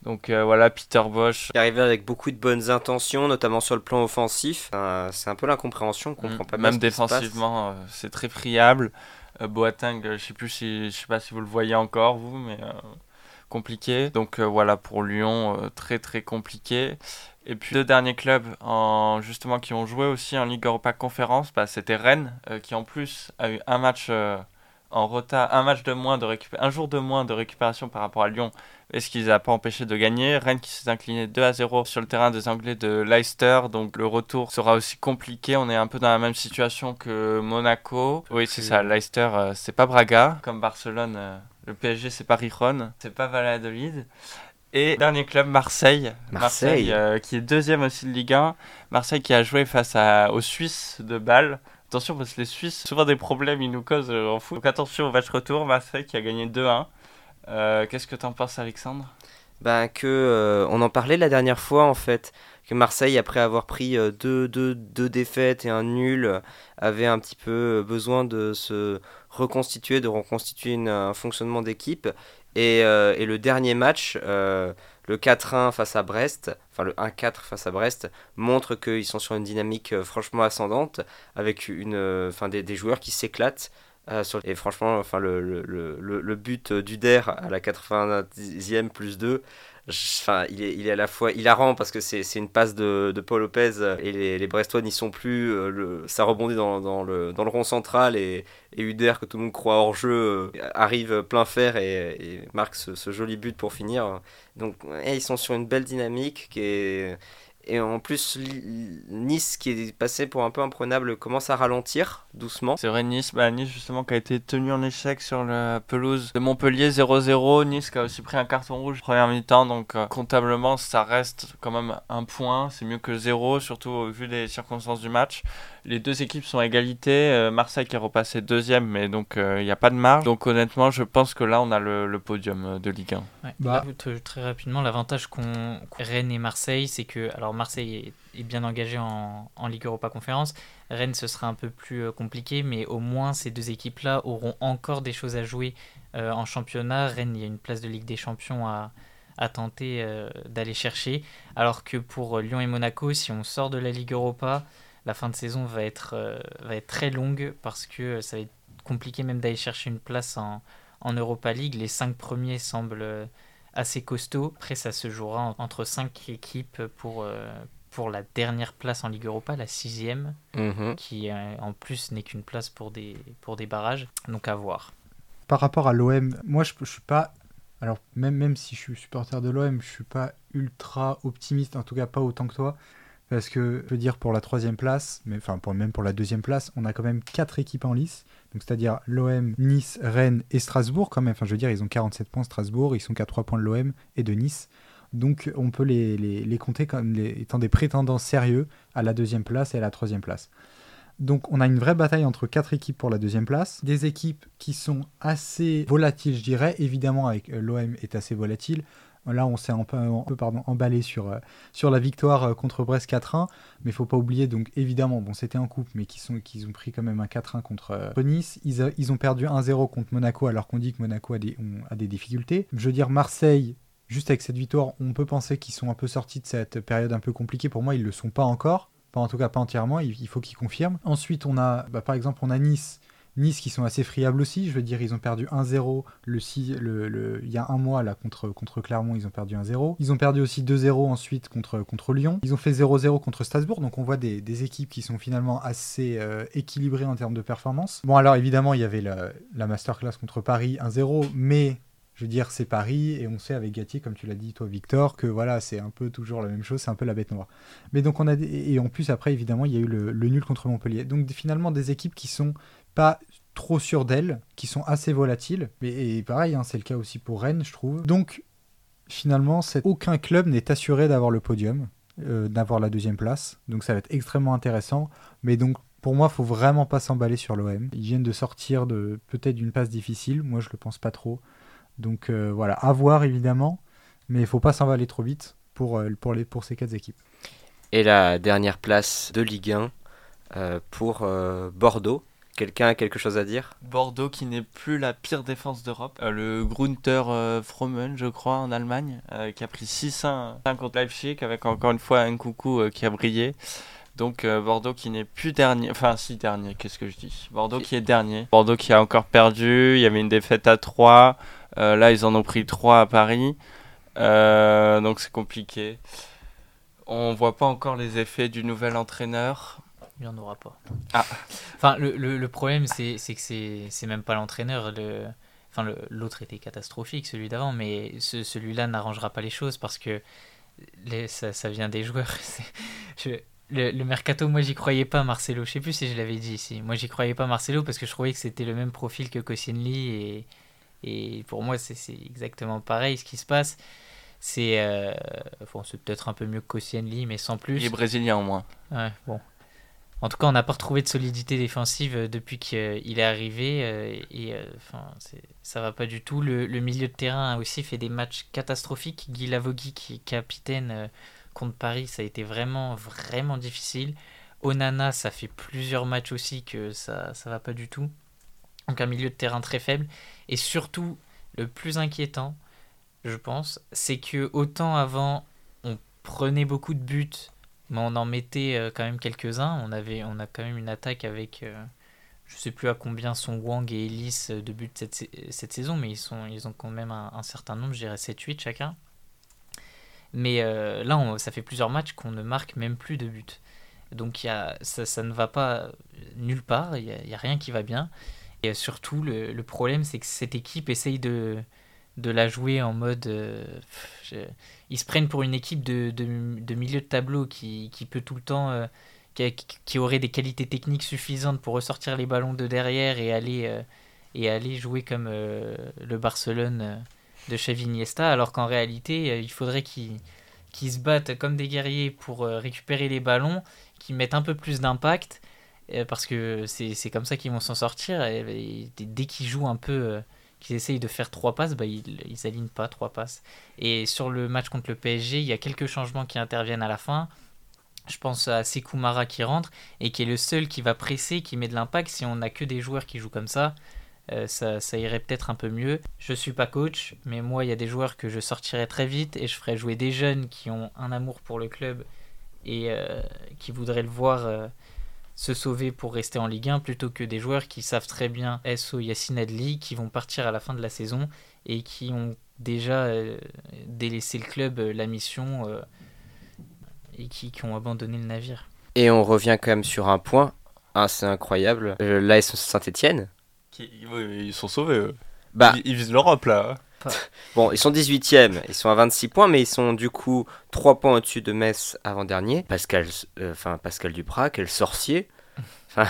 Donc euh, voilà, Peter Bosch. Il est arrivé avec beaucoup de bonnes intentions, notamment sur le plan offensif. c'est un peu l'incompréhension, qu'on comprend pas Même défensivement, c'est très friable. Boateng, je sais plus si, je sais pas si vous le voyez encore vous, mais compliqué. Donc euh, voilà, pour Lyon, euh, très très compliqué. Et puis deux derniers clubs en, justement qui ont joué aussi en Ligue Europa Conférence, bah, c'était Rennes euh, qui en plus a eu un match en retard, un match de moins de un jour de moins de récupération par rapport à Lyon, et ce qui les a pas empêché de gagner. Rennes qui s'est incliné 2 à 0 sur le terrain des Anglais de Leicester, donc le retour sera aussi compliqué. On est un peu dans la même situation que Monaco. Oui, c'est ça, Leicester, c'est pas Braga comme Barcelone le PSG, c'est pas Rijon, c'est pas Valladolid. Et dernier club, Marseille. Marseille, euh, qui est deuxième aussi de Ligue 1. Marseille qui a joué face à, aux Suisses de Bâle. Attention parce que les Suisses, souvent des problèmes, ils nous causent euh, en foot. Donc attention au match retour, Marseille qui a gagné 2-1. Euh, qu'est-ce que t'en penses Alexandre? Ben que on en parlait la dernière fois en fait que Marseille, après avoir pris deux, deux, deux, défaites et un nul, avait un petit peu besoin de se reconstituer, de reconstituer un fonctionnement d'équipe. Et, euh, et, le dernier match, euh, le 4-1 face à Brest, enfin le 1-4 face à Brest, montre qu'ils sont sur une dynamique euh, franchement ascendante, avec une, enfin des joueurs qui s'éclatent. Sur, et franchement, enfin, le, le, le, le but d'Uder à la 90e plus 2, enfin, il est, il est à la fois hilarant parce que c'est une passe de, de, Paul Lopez et les, les Brestois n'y sont plus. Euh, le, ça rebondit dans, dans, le, dans le rond central et, et Uder, que tout le monde croit hors jeu, euh, arrive plein fer et, marque ce, joli but pour finir. Donc, ils sont sur une belle dynamique qui est et en plus, Nice, qui est passé pour un peu imprenable, commence à ralentir doucement. C'est vrai, Nice, bah, Nice justement, qui a été tenu en échec sur la pelouse de Montpellier 0-0. Nice qui a aussi pris un carton rouge première mi-temps, donc euh, comptablement, ça reste quand même un point. C'est mieux que zéro, surtout vu les circonstances du match. Les deux équipes sont à égalité. Euh, Marseille qui est repassé deuxième, mais donc euh, il n'y a pas de marge. Donc honnêtement, je pense que là, on a le, podium de Ligue 1. Bah. Très rapidement, l'avantage qu'ont Rennes et Marseille, c'est que alors Marseille est, bien engagé en, Ligue Europa Conférence. Rennes, ce sera un peu plus euh, compliqué, mais au moins ces deux équipes-là auront encore des choses à jouer en championnat. Rennes, il y a une place de Ligue des Champions à, tenter d'aller chercher. Alors que pour Lyon et Monaco, si on sort de la Ligue Europa, la fin de saison va être, euh, très longue parce que ça va être compliqué même d'aller chercher une place en, en Europa League. Les cinq premiers semblent euh, assez costauds. Après, ça se jouera entre cinq équipes pour, euh, pour la dernière place en Ligue Europa, la sixième, mhm. qui en plus n'est qu'une place pour des, pour des barrages. Donc à voir. Par rapport à l'OM, moi je, je suis pas. Alors, même, même si je suis supporter de l'OM, je suis pas ultra optimiste, en tout cas pas autant que toi. Parce que, je veux dire, pour la troisième place, mais enfin pour, même pour la deuxième place, on a quand même quatre équipes en lice. Donc c'est-à-dire l'OM, Nice, Rennes et Strasbourg quand même. Enfin je veux dire, ils ont 47 points Strasbourg, ils sont qu'à 3 points de l'OM et de Nice. Donc on peut les, compter comme étant des prétendants sérieux à la deuxième place et à la troisième place. Donc on a une vraie bataille entre quatre équipes pour la deuxième place. Des équipes qui sont assez volatiles, je dirais. Évidemment, avec euh, l'OM est assez volatile. Là, on s'est un peu, pardon, emballé sur, euh, sur la victoire euh, contre Brest 4-1. Mais il faut pas oublier, donc évidemment, bon, c'était en coupe, mais qu'ils ont pris quand même un 4-1 contre euh, Nice. Ils, ils, ont perdu 1-0 contre Monaco, alors qu'on dit que Monaco a des, a des difficultés. Je veux dire, Marseille, juste avec cette victoire, on peut penser qu'ils sont un peu sortis de cette période un peu compliquée. Pour moi, ils ne le sont pas encore. Pas en tout cas pas entièrement, il, faut qu'ils confirment. Ensuite, on a, bah, par exemple, on a Nice Nice qui sont assez friables aussi, je veux dire, ils ont perdu 1-0 le, le, il y a un mois là contre, contre Clermont, ils ont perdu 1-0. Ils ont perdu aussi 2-0 ensuite contre, contre Lyon. Ils ont fait 0-0 contre Strasbourg, donc on voit des, des, équipes qui sont finalement assez euh, équilibrées en termes de performance. Bon alors évidemment il y avait la, la masterclass contre Paris 1-0, mais je veux dire, c'est Paris, et on sait avec Gatier, comme tu l'as dit toi Victor, que voilà, c'est un peu toujours la même chose, c'est un peu la bête noire. Mais donc on a et en plus après évidemment il y a eu le nul contre Montpellier. Donc finalement des équipes qui sont pas trop sûres d'elles, qui sont assez volatiles. Et, pareil, hein, c'est le cas aussi pour Rennes, je trouve. Donc, finalement, aucun club n'est assuré d'avoir le podium, euh, d'avoir la deuxième place. Donc, ça va être extrêmement intéressant. Mais donc, pour moi, il faut vraiment pas s'emballer sur l'OM. Ils viennent de sortir de peut-être d'une passe difficile. Moi, je le pense pas trop. Donc, euh, voilà, à voir évidemment. Mais il faut pas s'emballer trop vite. pour, euh, pour, les, ces quatre équipes. Et la dernière place de Ligue 1 euh, pour Bordeaux. Quelqu'un a quelque chose à dire? Bordeaux qui n'est plus la pire défense d'Europe. Euh, le Grunter euh, je crois, en Allemagne, euh, qui a pris 6-1 contre Leipzig avec encore une fois un coucou euh, qui a brillé. Donc Bordeaux qui n'est plus dernier, enfin si dernier, qu'est-ce que je dis? Bordeaux qui est dernier. Bordeaux qui a encore perdu, il y avait une défaite à 3, Euh, là ils en ont pris 3 à Paris, donc c'est compliqué. On voit pas encore les effets du nouvel entraîneur. Il n'y en aura pas. Ah. Enfin, le, le, le problème, c'est que c'est même pas l'entraîneur. Le... Enfin, l'autre était catastrophique, celui d'avant, mais ce- celui-là n'arrangera pas les choses parce que les, ça, ça vient des joueurs. Je- le, le mercato, moi, j'y croyais pas, Marcelo. Je sais plus si je l'avais dit ici. Moi, j'y croyais pas, Marcelo, parce que je trouvais que c'était le même profil que Koscielny et, et pour moi, c'est exactement pareil ce qui se passe. C'est euh, bon, peut-être un peu mieux que Koscielny, mais sans plus. Il est brésilien au moins. Ouais, bon. En tout cas, on n'a pas retrouvé de solidité défensive euh, depuis qu'il est arrivé. euh, et euh, enfin, ça va pas du tout. Le, milieu de terrain a aussi fait des matchs catastrophiques. Guy Lavogui, qui est capitaine euh, contre Paris, ça a été vraiment, vraiment difficile. Onana, ça fait plusieurs matchs aussi que ça ça va pas du tout. Donc un milieu de terrain très faible. Et surtout, le plus inquiétant, je pense, c'est que autant avant, on prenait beaucoup de buts mais on en mettait euh, quand même quelques-uns. On, a quand même une attaque avec, euh, je sais plus à combien sont Wang et Ellis euh, de buts cette, sa- cette saison, mais ils, ont quand même un, certain nombre, je dirais 7-8 chacun. Mais euh, là, ça fait plusieurs matchs qu'on ne marque même plus de buts. Donc ça, ne va pas nulle part, il n'y a, rien qui va bien. Et surtout, le, le problème, c'est que cette équipe essaye de, de la jouer en mode... euh, ils se prennent pour une équipe de, de, de milieu de tableau qui, qui peut tout le temps, euh, qui, qui aurait des qualités techniques suffisantes pour ressortir les ballons de derrière et aller, euh, et aller jouer comme le Barcelone de Xavi alors qu'en réalité, il faudrait qu'ils se battent comme des guerriers pour récupérer les ballons, qu'ils mettent un peu plus d'impact, parce que c'est comme ça qu'ils vont s'en sortir. Et, et dès qu'ils jouent un peu, qu'ils essayent de faire trois passes, bah, ils, alignent pas trois passes. Et sur le match contre le PSG, il y a quelques changements qui interviennent à la fin. Je pense à Sekou Mara qui rentre et qui est le seul qui va presser, qui met de l'impact. Si on n'a que des joueurs qui jouent comme ça, euh, ça, ça irait peut-être un peu mieux. Je suis pas coach, mais moi, il y a des joueurs que je sortirais très vite et je ferais jouer des jeunes qui ont un amour pour le club et euh, qui voudraient le voir euh, se sauver pour rester en Ligue 1 plutôt que des joueurs qui savent très bien SO Yassine Adli qui vont partir à la fin de la saison et qui ont déjà euh, délaissé le club, euh, la mission euh, et qui, qui ont abandonné le navire. Et on revient quand même sur un point assez incroyable. Euh, L'AS Saint-Etienne. Qui- ils sont sauvés. eux. Bah, Ils, ils visent l'Europe là. bon, ils sont 18e, ils sont à 26 points, mais ils sont du coup 3 points au-dessus de Metz avant-dernier. Pascal, euh, enfin, Pascal Duprat, quel sorcier. Enfin,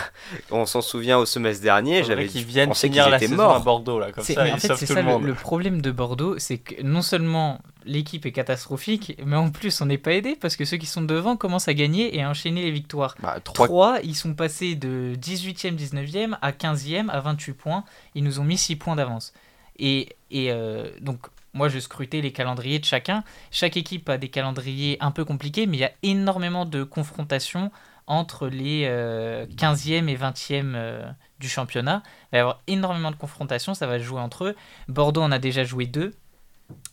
on s'en souvient au semestre dernier, J'avais qu'ils viennent pensé finir qu'ils la étaient saison morts. à Bordeaux là, comme ça en ils fait, c'est ça le le, problème de Bordeaux, c'est que non seulement l'équipe est catastrophique, mais en plus on n'est pas aidé parce que ceux qui sont devant commencent à gagner et à enchaîner les victoires. Bah, trois- 3, ils sont passés de 18e, 19e à 15e à 28 points. Ils nous ont mis 6 points d'avance. Et, et euh, donc, moi, je scrutais les calendriers de chacun. Chaque équipe a des calendriers un peu compliqués, mais il y a énormément de confrontations entre les euh, 15e et 20e euh, du championnat. Il va y avoir énormément de confrontations, ça va jouer entre eux. Bordeaux en a déjà joué deux.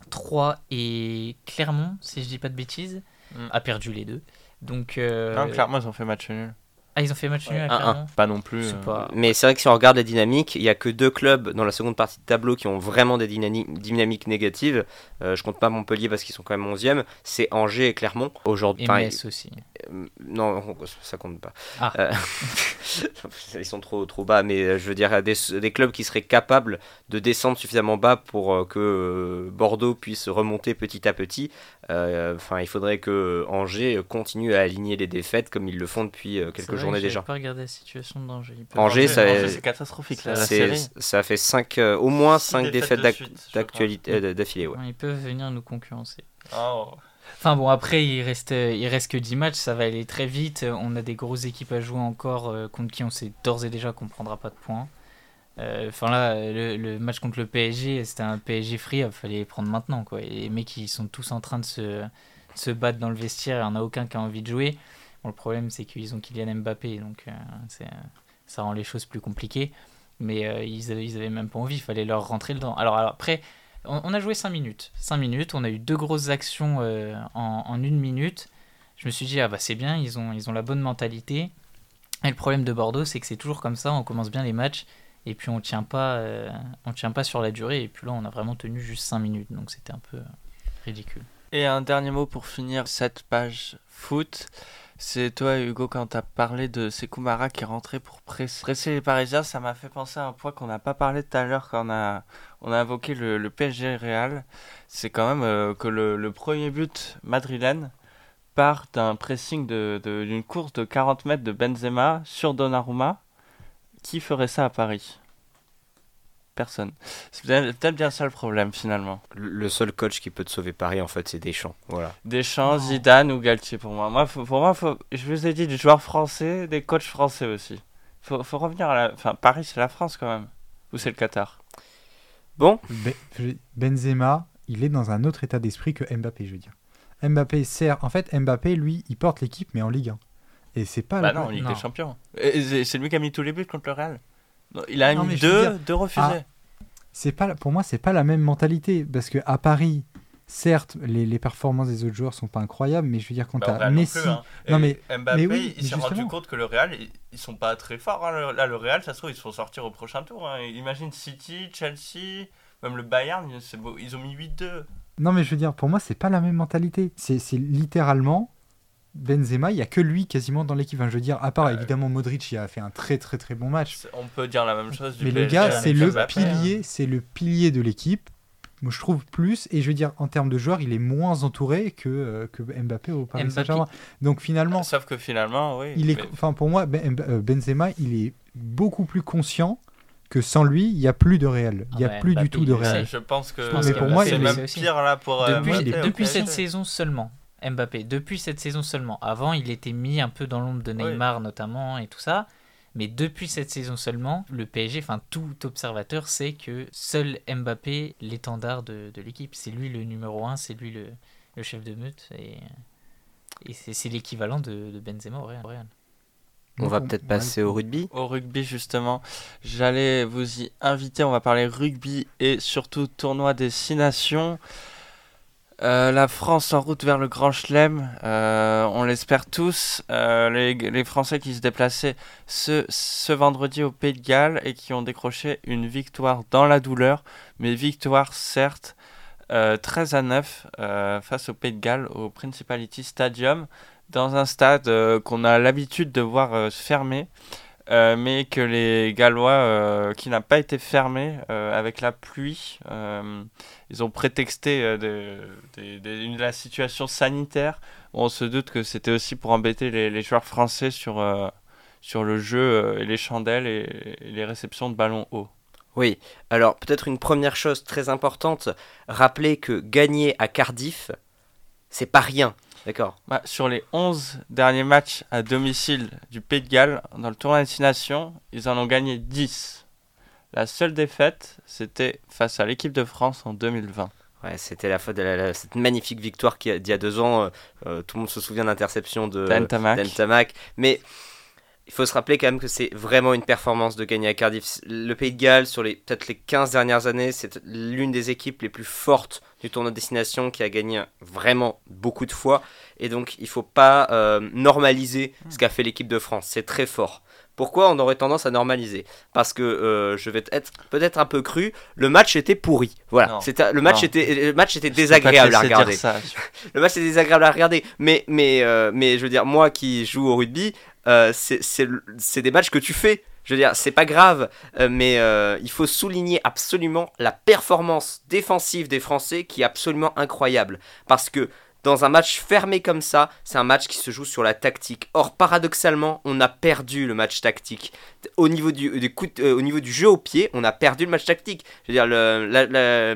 3 et Clermont, si je dis pas de bêtises, Mm. a perdu les deux. Donc, euh, Non, clairement, ils ont fait match nul. Ah, ils ont fait match nul à Un, un. Clermont Pas non plus. Euh, pas... Mais c'est vrai que si on regarde les dynamiques, il y a que deux clubs dans la seconde partie de tableau qui ont vraiment des dynamiques, dynamiques négatives. Euh, je compte pas Montpellier parce qu'ils sont quand même 11e. C'est Angers et Clermont. Aujourd'hui, Et Metz aussi. Euh, non, ça compte pas. Ah. Euh, ils sont trop, trop bas, mais euh, je veux dire des, des clubs qui seraient capables de descendre suffisamment bas pour que Bordeaux puisse remonter petit à petit. Euh, Enfin, il faudrait que Angers continue à aligner les défaites comme ils le font depuis quelques vrai journées que déjà. pas regardé la situation d'Angers. Angers, c'est catastrophique là, la C'est- série. ça fait cinq, euh, au moins Six 5 défaites d'affilée. Ouais. Ouais, Ils peuvent venir nous concurrencer. Oh. Enfin bon, après, il reste, il reste que 10 matchs, ça va aller très vite. On a des grosses équipes à jouer encore euh, contre qui on sait d'ores et déjà qu'on prendra pas de points. Euh, Enfin là, le, match contre le PSG, c'était un PSG free, il fallait les prendre maintenant. Quoi. Les mecs, ils sont tous en train de se, se battent dans le vestiaire il n'y en a aucun qui a envie de jouer. Bon, le problème, c'est qu'ils ont Kylian Mbappé, donc euh, ça rend les choses plus compliquées. Mais ils, avaient, même pas envie, il fallait leur rentrer dedans. Alors après, on, a joué 5 minutes. 5 minutes, on a eu deux grosses actions euh, en, en une minute. Je me suis dit, ah bah c'est bien, ils ont, ils ont la bonne mentalité. Et le problème de Bordeaux, c'est que c'est toujours comme ça, on commence bien les matchs, et puis on tient pas, euh, on tient pas sur la durée, et puis là on a vraiment tenu juste 5 minutes, donc c'était un peu euh, ridicule. Et un dernier mot pour finir cette page foot. C'est toi, Hugo, quand tu as parlé de Sekoumara qui est rentré pour press- presser les Parisiens, ça m'a fait penser à un point qu'on n'a pas parlé tout à l'heure quand on a, on a invoqué le, PSG Real. C'est quand même euh, que le, premier but madrilène part d'un pressing de- de- d'une course de 40 mètres de Benzema sur Donnarumma. Qui ferait ça à Paris? Personne. C'est peut-être bien ça le problème finalement. Le- seul coach qui peut te sauver Paris, en fait, c'est Deschamps. Voilà. Deschamps, Zidane ou Galtier pour moi. Moi, faut- pour moi, faut- je vous ai dit des joueurs français, des coachs français aussi. Faut, faut revenir à la. Enfin, Paris, c'est la France quand même. Ou c'est le Qatar Bon, Be- je- Benzema, il est dans un autre état d'esprit que Mbappé, je veux dire. Mbappé sert. En fait, Mbappé, lui, il porte l'équipe, mais en Ligue 1. Et c'est pas. Bah la- non, Ligue non. des Champions. C'est lui qui a mis tous les buts contre le Real. Il a Non, mis deux, dire- deux refusés. C'est pas pour moi c'est pas la même mentalité parce que à Paris certes les, les performances des autres joueurs sont pas incroyables mais je veux dire quand Bah, t'as non Messi plus, hein. Non, mais- Mbappé, mais oui, il s'est rendu compte que le Real, ils, sont pas très forts. hein. Là, le Real, ça se trouve, ils se font sortir au prochain tour. hein. Imagine City, Chelsea, même le Bayern, ils- c'est beau- ils ont mis 8-2. non mais je veux dire pour moi c'est pas la même mentalité c'est littéralement Benzema il y a que lui quasiment dans l'équipe Enfin, je veux dire à part Ouais. évidemment Modric il a fait un très très très bon match On peut dire la même chose du mais le gars c'est le Mbappé, hein. pilier c'est le pilier de l'équipe moi je trouve plus et je veux dire en termes de joueurs il est moins entouré que, euh, que Mbappé au Paris. Saint-Germain donc finalement Sauf que finalement, oui. il est, mais- enfin pour moi, Ben- euh, Benzema, il est beaucoup plus conscient que sans lui, il n'y a plus de réel. Il n'y a plus Mbappé, du tout de réel. Je pense que Je pense que pour moi, c'est il même pire là pour euh, Depuis, Mbappé, cette saison seulement, Mbappé, depuis cette saison seulement. Avant, il était mis un peu dans l'ombre de Neymar notamment et tout ça. Mais depuis cette saison seulement, le PSG, enfin tout observateur sait que seul Mbappé, l'étendard de, de l'équipe, c'est lui le numéro un, c'est lui le, le chef de meute et, et c'est l'équivalent de, de Benzema au Real. on va peut-être ouais, passer au rugby. Au rugby, justement, j'allais vous y inviter. On va parler rugby et surtout tournoi des Six Nations. Euh, la France en route vers le Grand Chelem, euh, on l'espère tous. Euh, les, Français qui se déplaçaient ce, vendredi au Pays de Galles et qui ont décroché une victoire dans la douleur, mais victoire certes euh, 13 à 9 euh, face au Pays de Galles au Principality Stadium, dans un stade qu'on a l'habitude de voir fermer. Euh, mais que les Gallois, euh, qui n'a pas été fermé euh, avec la pluie, ils ont prétexté euh, de, de- de- de la situation sanitaire. On se doute que c'était aussi pour embêter les, joueurs français sur, sur le jeu et les chandelles et, et les réceptions de ballons hauts. Oui, alors peut-être une première chose très importante, rappeler que gagner à Cardiff, c'est pas rien, d'accord Bah, sur les 11 derniers matchs à domicile du Pays de Galles, dans le tournoi Destination, ils en ont gagné 10. La seule défaite, c'était face à l'équipe de France en 2020. Ouais, c'était la faute de la- la- cette magnifique victoire qui a- d'il y a deux ans. euh, euh, tout le monde se souvient de l'interception de Ntamak. d'Ntamak. Mais il faut se rappeler quand même que c'est vraiment une performance de gagner à Cardiff. Le Pays de Galles, sur les peut-être les 15 dernières années, c'est l'une des équipes les plus fortes du tournoi de destination qui a gagné vraiment beaucoup de fois. Et donc, il faut pas euh, normaliser ce qu'a fait l'équipe de France. C'est très fort. Pourquoi on aurait tendance à normaliser? Parce que euh, je vais être peut-être un peu cru. Le match était pourri. Voilà. C'était le match Non. était le match était Je désagréable à regarder. ça. Le match est désagréable à regarder, mais, mais, euh, mais je veux dire, moi qui joue au rugby, euh, c'est- des matchs que tu fais. Je veux dire, c'est pas grave, euh, mais euh, il faut souligner absolument la performance défensive des Français qui est absolument incroyable. Parce que dans un match fermé comme ça, c'est un match qui se joue sur la tactique. Or, paradoxalement, on a perdu le match tactique. Au niveau du, du coup au niveau du jeu au pied, on a perdu le match tactique. Je veux dire, le, la-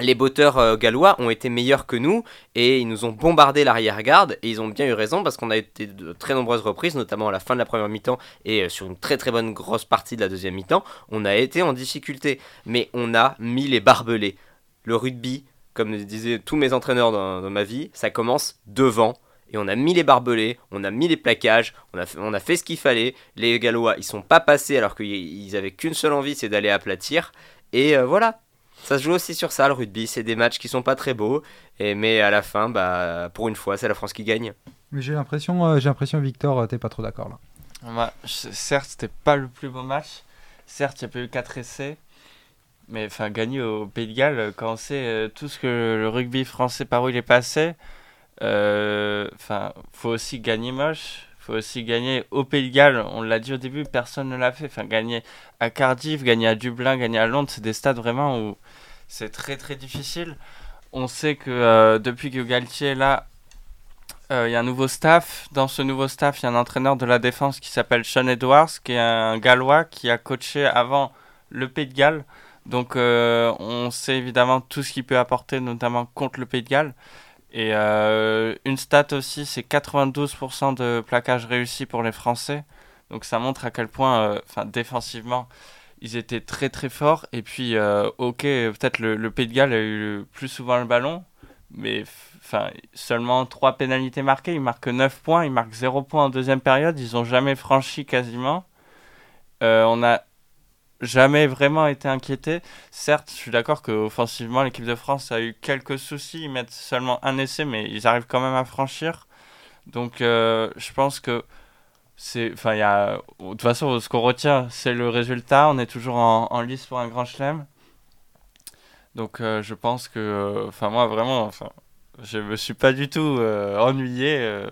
les botteurs euh, gallois ont été meilleurs que nous et ils nous ont bombardé l'arrière-garde et ils ont bien eu raison parce qu'on a été de très nombreuses reprises, notamment à la fin de la première mi-temps et euh, sur une très très bonne grosse partie de la deuxième mi-temps, on a été en difficulté. Mais on a mis les barbelés. Le rugby, comme disaient tous mes entraîneurs dans, ma vie, ça commence devant. Et on a mis les barbelés, on a mis les plaquages, on a fait, ce qu'il fallait. Les Gallois, ils sont pas passés alors qu'ils avaient qu'une seule envie, c'est d'aller aplatir. Et euh, voilà, ça se joue aussi sur ça, le rugby. C'est des matchs qui sont pas très beaux, et, mais à la fin, bah, pour une fois, c'est la France qui gagne. Mais j'ai l'impression, euh, j'ai l'impression, Victor, euh, t'es pas trop d'accord là. Bah, certes, c'était pas le plus beau match. Certes, il y a pas eu 4 essais. Mais enfin, gagner au Pays de Galles, quand on sait euh, tout ce que le rugby français par où il est passé, enfin, faut aussi gagner moche faut aussi gagner au Pays de Galles. On l'a dit au début, personne ne l'a fait. Enfin, gagner à Cardiff, gagner à Dublin, gagner à Londres, c'est des stades vraiment où c'est très très difficile. On sait que euh, depuis que Galtier est là, euh, il y a un nouveau staff. Dans ce nouveau staff, il y a un entraîneur de la défense qui s'appelle Sean Edwards, qui est un Gallois qui a coaché avant le Pays de Galles. Donc euh, on sait évidemment tout ce qu'il peut apporter, notamment contre le Pays de Galles. Et euh, une stat aussi, c'est 92% de plaquage réussi pour les Français. Donc ça montre à quel point, euh, défensivement, ils étaient très très forts. Et puis, euh, ok, peut-être le, Pays de Galles a eu plus souvent le ballon, mais seulement 3 pénalités marquées. Ils marquent 9 points, ils marquent 0 points en deuxième période. Ils n'ont jamais franchi quasiment. on a jamais vraiment été inquiété. Certes, je suis d'accord qu'offensivement, l'équipe de France a eu quelques soucis. Ils mettent seulement un essai, mais ils arrivent quand même à franchir. Donc, euh, je pense que c'est. Enfin, il y a. De toute façon, ce qu'on retient, c'est le résultat. On est toujours en, lice pour un grand chelem. Donc, euh, je pense que. Euh, enfin, moi, vraiment. Enfin, je me suis pas du tout ennuyé.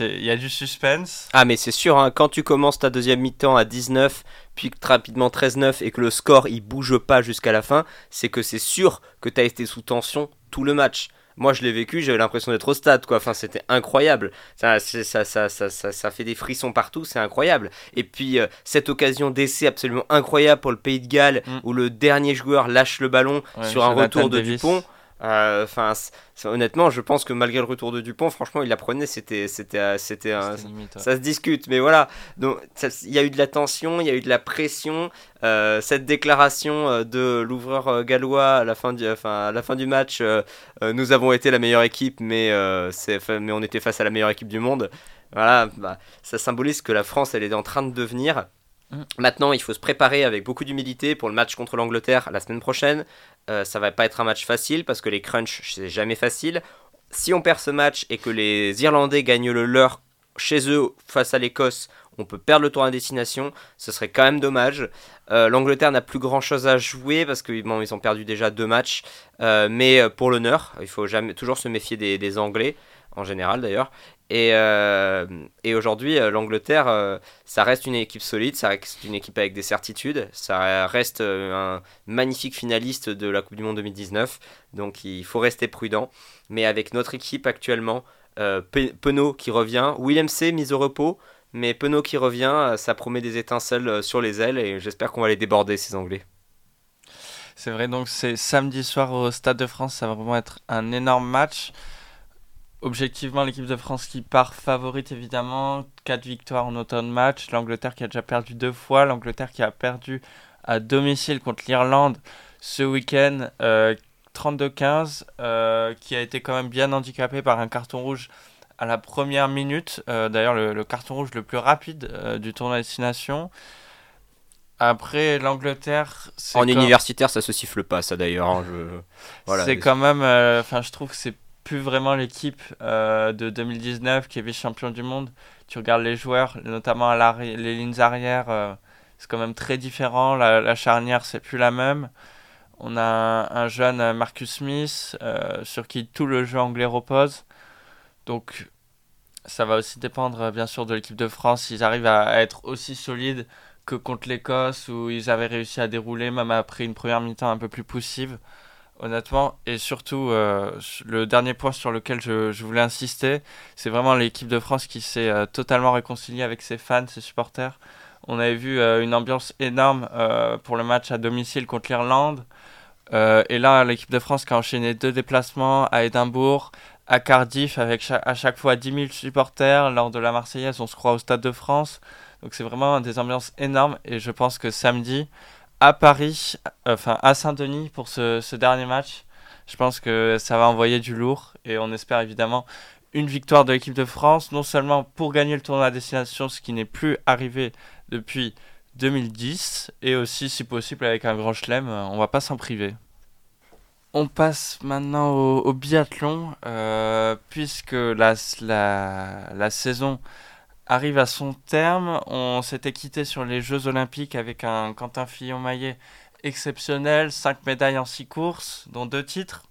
Il y a du suspense. Ah, mais c'est sûr, hein, quand tu commences ta deuxième mi-temps à 19, puis rapidement 13-9 et que le score il bouge pas jusqu'à la fin, c'est que c'est sûr que tu as été sous tension tout le match. Moi, je l'ai vécu, j'avais l'impression d'être au stade, quoi. Enfin, c'était incroyable. Ça, ça, ça, ça, ça, fait des frissons partout, c'est incroyable. Et puis, euh, cette occasion d'essai absolument incroyable pour le Pays de Galles, mm. où le dernier joueur lâche le ballon sur un retour de Dupont. Euh, enfin, honnêtement, je pense que malgré le retour de Dupont, franchement, il la prenait. C'était, c'était, euh, c'était, ça se discute. Mais voilà, donc il y a eu de la tension, il y a eu de la pression. Euh, cette déclaration de l'ouvreur gallois à la fin du, enfin, à la fin du match, nous avons été la meilleure équipe, mais mais on était face à la meilleure équipe du monde. Voilà, bah, ça symbolise que la France, elle est en train de devenir. Mm. Maintenant, il faut se préparer avec beaucoup d'humilité pour le match contre l'Angleterre la semaine prochaine. Euh, ça va pas être un match facile parce que les crunchs, c'est jamais facile. Si on perd ce match et que les Irlandais gagnent le leur chez eux face à l'Écosse, on peut perdre le tour à destination. Ce serait quand même dommage. Euh, L'Angleterre n'a plus grand chose à jouer parce qu'ils ont perdu déjà deux matchs. Euh, mais pour l'honneur, il faut toujours se méfier des Anglais en général d'ailleurs. Et, euh, et aujourd'hui, euh, l'Angleterre, euh, ça reste une équipe solide, ça reste une équipe avec des certitudes, ça reste un magnifique finaliste de la Coupe du Monde 2019, donc il faut rester prudent. Mais avec notre équipe actuellement, Penaud qui revient, Willem C mis au repos, mais Penaud qui revient, ça promet des étincelles sur les ailes et j'espère qu'on va les déborder, ces Anglais. C'est vrai, donc c'est samedi soir au Stade de France, ça va vraiment être un énorme match objectivement, l'équipe de France qui part favorite évidemment. 4 victoires en automne match. L'Angleterre qui a déjà perdu deux fois. L'Angleterre qui a perdu à domicile contre l'Irlande ce week-end. 32-15, euh, euh, qui a été quand même bien handicapé par un carton rouge à la première minute. Euh, d'ailleurs, le, carton rouge le plus rapide du tournoi Destination. Après, l'Angleterre. En universitaire, ça se siffle pas, ça d'ailleurs. Hein, voilà. C'est quand même. Enfin, je trouve que c'est plus vraiment l'équipe euh, de 2019 qui est vice-champion du monde. Tu regardes les joueurs, notamment à les lignes arrière, euh, c'est quand même très différent. La, charnière, c'est plus la même. On a un, jeune Marcus Smith euh, sur qui tout le jeu anglais repose. Donc ça va aussi dépendre bien sûr de l'équipe de France s'ils arrivent à, être aussi solides que contre l'Écosse où ils avaient réussi à dérouler même après une première mi-temps un peu plus poussive honnêtement. Et surtout, euh, le dernier point sur lequel je, voulais insister, c'est vraiment l'équipe de France qui s'est euh, totalement réconciliée avec ses fans, ses supporters. On avait vu euh, une ambiance énorme pour le match à domicile contre l'Irlande. et là, l'équipe de France qui a enchaîné deux déplacements à Édimbourg, à Cardiff, avec à chaque fois 10 000 supporters. Lors de la Marseillaise, on se croit au Stade de France. Donc c'est vraiment des ambiances énormes. Et je pense que samedi, à Paris, enfin à Saint-Denis pour ce, dernier match. Je pense que ça va envoyer du lourd et on espère évidemment une victoire de l'équipe de France, non seulement pour gagner le tournoi à destination, ce qui n'est plus arrivé depuis 2010, et aussi si possible avec un grand chelem, on va pas s'en priver. On passe maintenant au, biathlon, euh, puisque la, la, la, saison arrive à son terme. On s'était quitté sur les Jeux Olympiques avec un Quentin Fillon-Maillet exceptionnel, 5 médailles en 6 courses, dont 2 titres.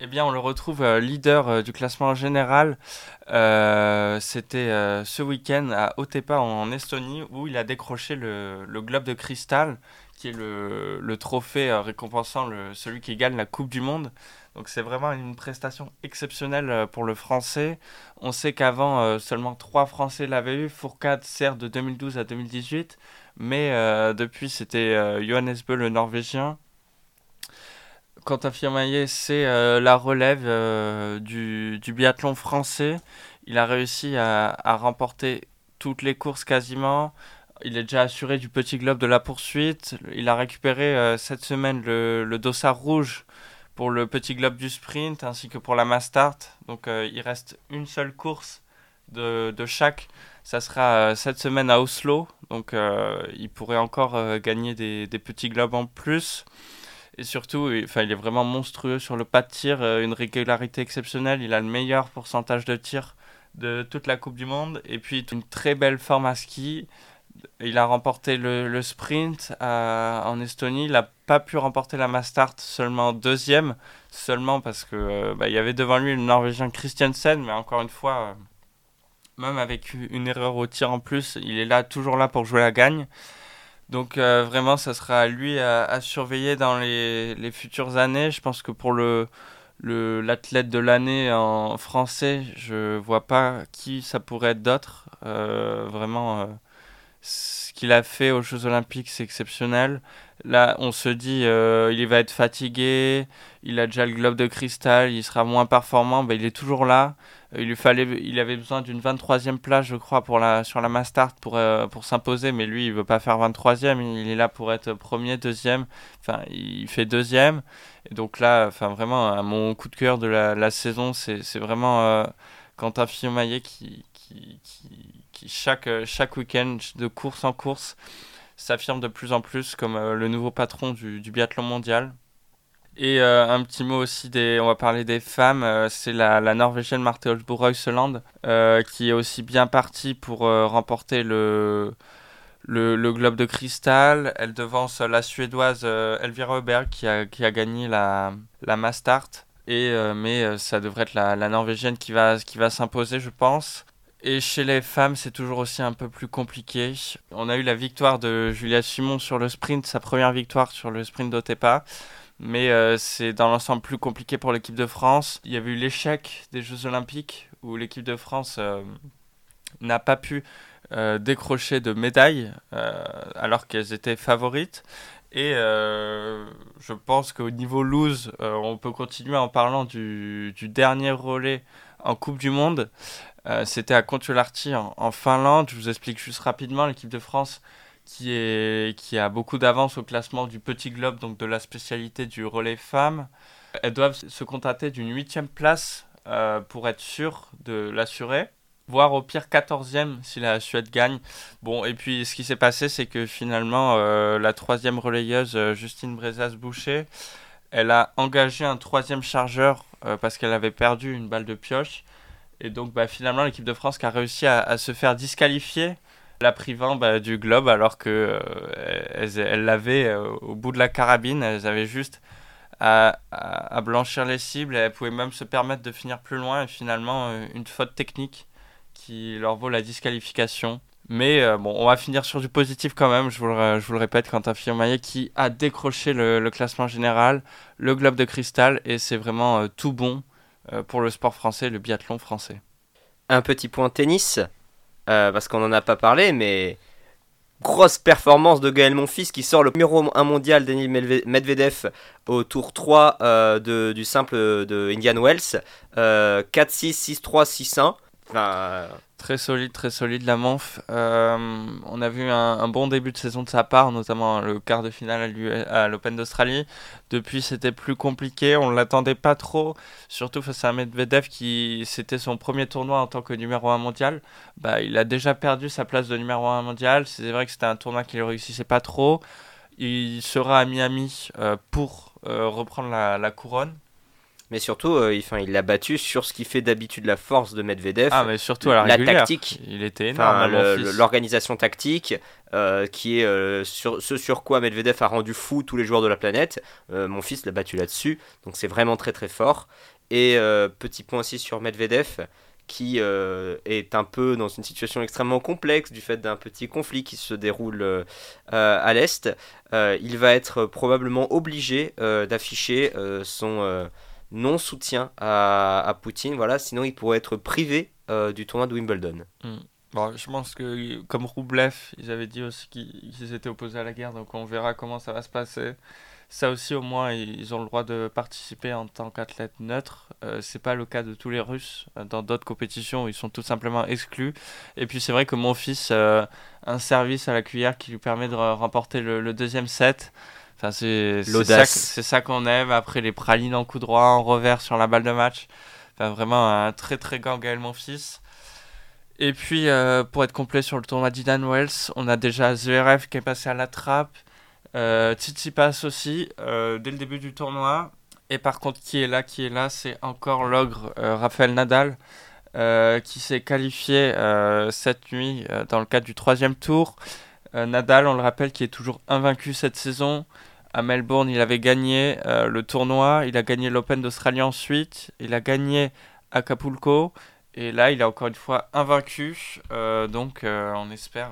Eh bien, on le retrouve euh, leader euh, du classement général. Euh, c'était ce week-end à Otepa en Estonie où il a décroché le, globe de cristal, qui est le, trophée récompensant celui qui gagne la Coupe du Monde. Donc c'est vraiment une prestation exceptionnelle pour le Français. On sait qu'avant, seulement trois Français l'avaient eu. Fourcade sert de 2012 à 2018. Mais depuis, c'était Johannes Beu, le Norvégien. Quentin Firmaillet, c'est euh, la relève euh, du, biathlon français. Il a réussi à, remporter toutes les courses quasiment. Il est déjà assuré du petit globe de la poursuite. Il a récupéré euh, cette semaine le, le, dossard rouge pour le petit globe du sprint ainsi que pour la Mastart. Donc il reste une seule course de, de chaque. Ça sera cette semaine à Oslo. Donc il pourrait encore gagner des, des petits globes en plus. Et surtout, enfin, il est vraiment monstrueux sur le pas de tir, euh, une régularité exceptionnelle. Il a le meilleur pourcentage de tir de toute la Coupe du Monde. Et puis, une très belle forme à ski. Il a remporté le, sprint en Estonie. Il n'a pas pu remporter la Mastart seulement deuxième, seulement parce que euh, bah, il y avait devant lui le Norvégien Christiansen, mais encore une fois, euh, même avec une erreur au tir en plus, il est là toujours là pour jouer la gagne. Donc euh, vraiment, ça sera à lui à, surveiller dans les, les, futures années. Je pense que pour le l'athlète de l'année en français, je vois pas qui ça pourrait être d'autre. Euh, vraiment, euh, ce qu'il a fait aux Jeux Olympiques, c'est exceptionnel. Là, on se dit, il va être fatigué, il a déjà le globe de cristal, il sera moins performant, ben, il est toujours là. Il lui fallait, il avait besoin d'une 23e place, je crois, pour la, sur la Mastart pour, euh, pour s'imposer, mais lui, il veut pas faire 23e, il est là pour être premier, deuxième, enfin, il fait deuxième. Et donc là, enfin, vraiment, mon coup de cœur de la, la saison, c'est vraiment euh, Quentin Fillon-Maillet qui, qui, qui, chaque, chaque week-end, de course en course, s'affirme de plus en plus comme euh, le nouveau patron du, du biathlon mondial. Et euh, un petit mot aussi, des, on va parler des femmes, euh, c'est la, la, Norvégienne Marte euh, qui est aussi bien partie pour remporter le, le, le, Globe de Cristal. Elle devance la Suédoise Elvira Öberg qui a, qui a gagné la, la Mastart. Et, mais ça devrait être la, la Norvégienne qui va, qui va s'imposer, je pense. Et chez les femmes, c'est toujours aussi un peu plus compliqué. On a eu la victoire de Julia Simon sur le sprint, sa première victoire sur le sprint d'Otepa mais euh, c'est dans l'ensemble plus compliqué pour l'équipe de France. Il y avait eu l'échec des Jeux Olympiques où l'équipe de France euh, n'a pas pu euh, décrocher de médailles alors qu'elles étaient favorites. Et je pense qu'au niveau loose, on peut continuer en parlant du, du dernier relais en Coupe du Monde. C'était à Kontiolahti en, Finlande. Je vous explique juste rapidement. L'équipe de France qui, a beaucoup d'avance au classement du Petit Globe, donc de la spécialité du relais femmes. Elles doivent se contenter d'une huitième place euh, pour être sûres de l'assurer, voire au pire quatorzième si la Suède gagne. Bon, et puis ce qui s'est passé, c'est que finalement, euh, la troisième relayeuse, euh, Justine Brezas-Boucher, elle a engagé un troisième chargeur parce qu'elle avait perdu une balle de pioche. Et donc bah, finalement, l'équipe de France qui a réussi à, se faire disqualifier la privant bah, du globe alors que euh, elles l'avaient euh, au bout de la carabine. Elles avaient juste à, blanchir les cibles. Et elles pouvaient même se permettre de finir plus loin. Et finalement, euh, une faute technique qui leur vaut la disqualification. Mais bon, on va finir sur du positif quand même, je vous le, je vous le répète, Quentin Fillon-Maillet qui a décroché le, classement général, le globe de cristal, et c'est vraiment tout bon pour le sport français, le biathlon français. Un petit point tennis. Euh, parce qu'on n'en a pas parlé, mais grosse performance de Gaël Monfils qui sort le numéro 1 mondial Denis Medvedev au tour 3 euh, du simple de Indian Wells. 4-6, 6-3, 6-1. Enfin, Très solide, très solide la Manf. Euh, on a vu un, bon début de saison de sa part, notamment le quart de finale à l'Open d'Australie. Depuis, c'était plus compliqué, on ne l'attendait pas trop, surtout face à Medvedev qui c'était son premier tournoi en tant que numéro 1 mondial. Bah, il a déjà perdu sa place de numéro 1 mondial. C'est vrai que c'était un tournoi qui ne réussissait pas trop. Il sera à Miami euh, pour euh, reprendre la couronne. Mais surtout, euh, il, l'a battu sur ce qui fait d'habitude la force de Medvedev. Ah, mais surtout à la, la régulière. tactique. Il était énorme. L'organisation tactique, euh, qui est euh, sur, ce sur quoi Medvedev a rendu fou tous les joueurs de la planète. Mon fils l'a battu là-dessus, donc c'est vraiment très très fort. Et petit point aussi sur Medvedev, qui euh, est un peu dans une situation extrêmement complexe du fait d'un petit conflit qui se déroule euh, à l'Est. Euh, il va être probablement obligé d'afficher son non-soutien à, à Poutine, voilà, sinon il pourrait être privé euh, du tournoi de Wimbledon. Bon, je pense que comme Roublev, ils avaient dit aussi qu'ils étaient opposés à la guerre, donc on verra comment ça va se passer. Ça aussi, au moins, ils ont le droit de participer en tant qu'athlète neutre. Euh, c'est pas le cas de tous les Russes. Euh, Dans d'autres compétitions, ils sont tout simplement exclus. Et puis c'est vrai que mon fils a un service à la cuillère qui lui permet de re- remporter le deuxième set. Enfin, c'est ça, qu'on aime. Après les pralines en coup droit, en revers sur la balle de match. Enfin, vraiment un très très grand Gaël Monfils. Et puis, euh, pour être complet sur le tournoi d'Idan Wells, on a déjà Zverev qui est passé à la trappe, euh, Tsitsipas aussi, euh, dès le début du tournoi. Et par contre, qui est là, qui est là, c'est encore l'ogre euh, Rafael Nadal, euh, qui s'est qualifié cette nuit dans le cadre du troisième tour. Nadal, on le rappelle, qui est toujours invaincu cette saison. À Melbourne, il avait gagné euh, le tournoi, il a gagné l'Open d'Australie ensuite, il a gagné Acapulco. Et là, il est encore une fois invaincu. euh, donc, euh, on espère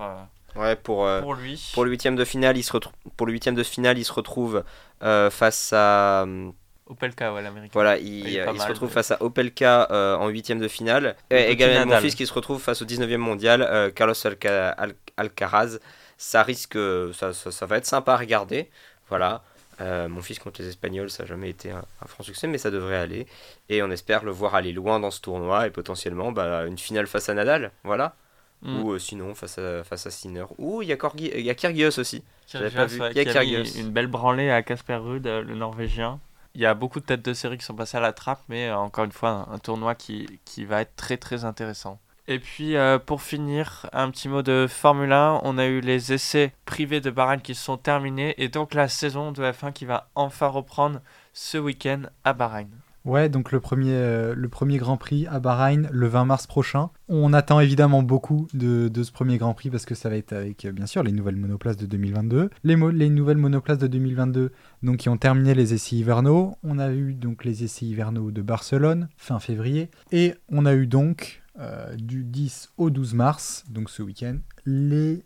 Ouais, pour, pour lui. pour le huitième de finale, il se retrouve pour le huitième de finale, il se retrouve face à Opelka, ouais, l'américain. voilà, il, se retrouve ouais. face à Opelka euh, en huitième de finale. Le Et également mon fils qui se retrouve face au 19e mondial, euh, Carlos Alca- Al- Alcaraz. Ça risque, ça, ça, ça va être sympa à regarder. Voilà. Euh, mon fils contre les Espagnols, ça n'a jamais été un, un franc succès, mais ça devrait aller. Et on espère le voir aller loin dans ce tournoi et potentiellement bah, une finale face à Nadal. Voilà. Mm. Ou euh, sinon face à, face à Sinner. Ou il y a, Corgi- il y a Kyrgios aussi. j'avais pas vu. Il y a Kyrgios. une belle branlée à Casper Ruud, euh, le Norvégien. Il y a beaucoup de têtes de série qui sont passées à la trappe, mais encore une fois, un, un tournoi qui, qui va être très très intéressant. Et puis euh, pour finir, un petit mot de Formule 1. On a eu les essais privés de Bahreïn qui sont terminés et donc la saison de F1 qui va enfin reprendre ce week-end à Bahreïn. Ouais, donc le premier, euh, le premier Grand Prix à Bahreïn le 20 mars prochain. On attend évidemment beaucoup de, de ce premier Grand Prix parce que ça va être avec, euh, bien sûr, les nouvelles monoplaces de 2022. Les, mo- les nouvelles monoplaces de 2022 donc, qui ont terminé les essais hivernaux. On a eu donc les essais hivernaux de Barcelone fin février. Et on a eu donc euh, du 10 au 12 mars, donc ce week-end, les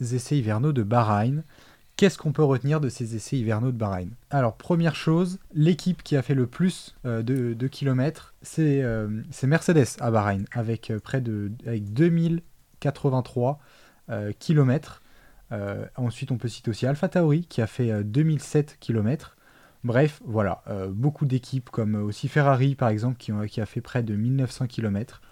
essais hivernaux de Bahreïn. Qu'est-ce qu'on peut retenir de ces essais hivernaux de Bahreïn? Alors, première chose, l'équipe qui a fait le plus euh, de, kilomètres, c'est euh, c'est Mercedes à Bahreïn, avec près de avec 2083 euh, kilomètres. Ensuite, on peut citer aussi Alpha Tauri qui a fait euh, 2007 kilomètres. Bref, voilà, beaucoup d'équipes comme aussi Ferrari par exemple qui, ont- qui a fait près de 1900 km.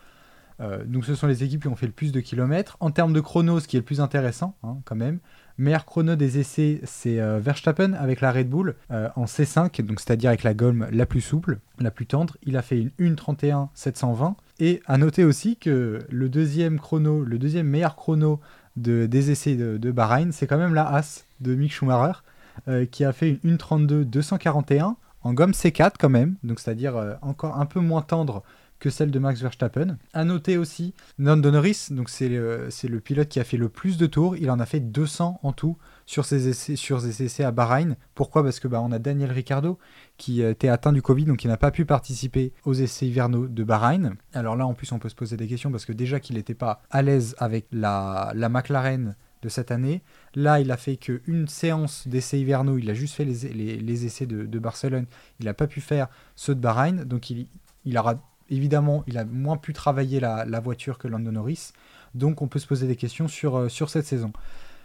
Donc ce sont les équipes qui ont fait le plus de kilomètres. En termes de chrono, ce qui est le plus intéressant hein, quand même, meilleur chrono des essais, c'est euh, Verstappen avec la Red Bull euh, en C5, donc c'est-à-dire avec la gomme la plus souple, la plus tendre. Il a fait une 1.31 720. Et à noter aussi que le deuxième chrono, le deuxième meilleur chrono de, des essais de, de Bahreïn, c'est quand même la As de Mick Schumacher, euh, qui a fait une 1.32 241 en gomme C4 quand même, donc c'est-à-dire euh, encore un peu moins tendre que celle de Max Verstappen. À noter aussi Lando Norris, donc c'est le, c'est le pilote qui a fait le plus de tours, il en a fait 200 en tout sur ses essais, sur ses essais à Bahreïn. Pourquoi? Parce que bah, on a Daniel Ricciardo qui euh, était atteint du Covid, donc il n'a pas pu participer aux essais hivernaux de Bahreïn. Alors là, en plus, on peut se poser des questions parce que déjà qu'il n'était pas à l'aise avec la, la McLaren de cette année. Là, il a fait qu'une séance d'essais hivernaux, il a juste fait les, les, les essais de, de Barcelone, il n'a pas pu faire ceux de Bahreïn, donc il, il aura évidemment, il a moins pu travailler la, voiture que Lando Norris, donc on peut se poser des questions sur, euh, sur cette saison.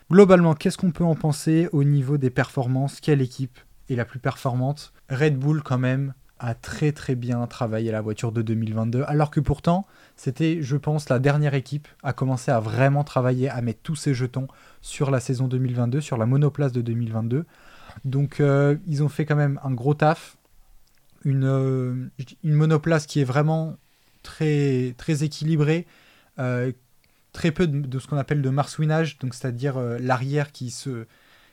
Globalement, qu'est-ce qu'on peut en penser au niveau des performances? Quelle équipe est la plus performante? Red Bull quand même a très très bien travaillé la voiture de 2022, alors que pourtant, c'était, je pense, la dernière équipe à commencer à vraiment travailler, à mettre tous ses jetons sur la saison 2022, sur la monoplace de 2022. Donc, euh, ils ont fait quand même un gros taf. Une, euh, une monoplace qui est vraiment très, très équilibrée. Euh, très peu de, ce qu'on appelle de marsouinage, donc c'est-à-dire l'arrière qui se,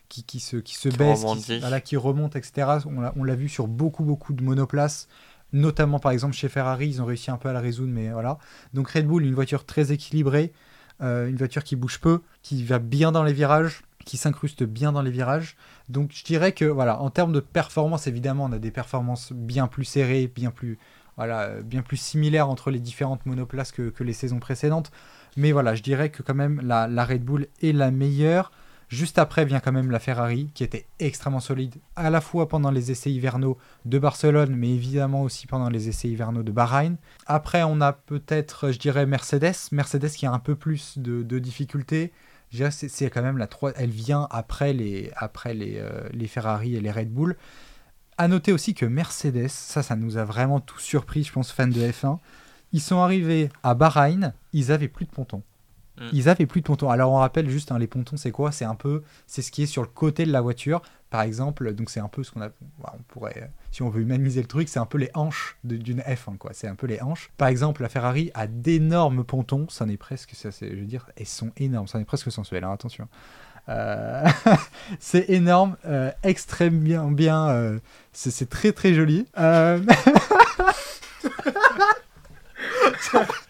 qui, qui, se, qui se baisse, qui, voilà, qui remonte, etc. On l'a vu sur beaucoup, beaucoup de monoplaces, notamment par exemple chez Ferrari, ils ont réussi un peu à la résoudre, mais voilà. Donc Red Bull, une voiture très équilibrée, une voiture qui bouge peu, qui va bien dans les virages, qui s'incruste bien dans les virages. Donc je dirais que voilà, en termes de performance, évidemment, on a des performances bien plus serrées, bien plus voilà, bien plus similaires entre les différentes monoplaces que, les saisons précédentes. Mais voilà, je dirais que quand même la, Red Bull est la meilleure. Juste après vient quand même la Ferrari, qui était extrêmement solide, à la fois pendant les essais hivernaux de Barcelone, mais évidemment aussi pendant les essais hivernaux de Bahreïn. Après, on a peut-être, je dirais, Mercedes. Mercedes qui a un peu plus de difficultés c'est quand même la 3, elle vient après les, après les, euh, les Ferrari et les Red Bull. À noter aussi que Mercedes, ça, ça nous a vraiment tout surpris, je pense, fans de F1. Ils sont arrivés à Bahreïn, ils avaient plus de pontons. Mm. Ils avaient plus de pontons. Alors on rappelle juste, hein, les pontons, c'est quoi? C'est un peu, c'est ce qui est sur le côté de la voiture. Par exemple, donc c'est un peu ce qu'on a, on pourrait, si on veut humaniser le truc, c'est un peu les hanches d'une F1, quoi. C'est un peu les hanches. Par exemple, la Ferrari a d'énormes pontons. Ça n'est presque, ça, je veux dire, elles sont énormes. Ça n'est presque sensuel. Hein, attention. Euh, c'est énorme, euh, extrêmement bien, bien euh, c'est très très joli.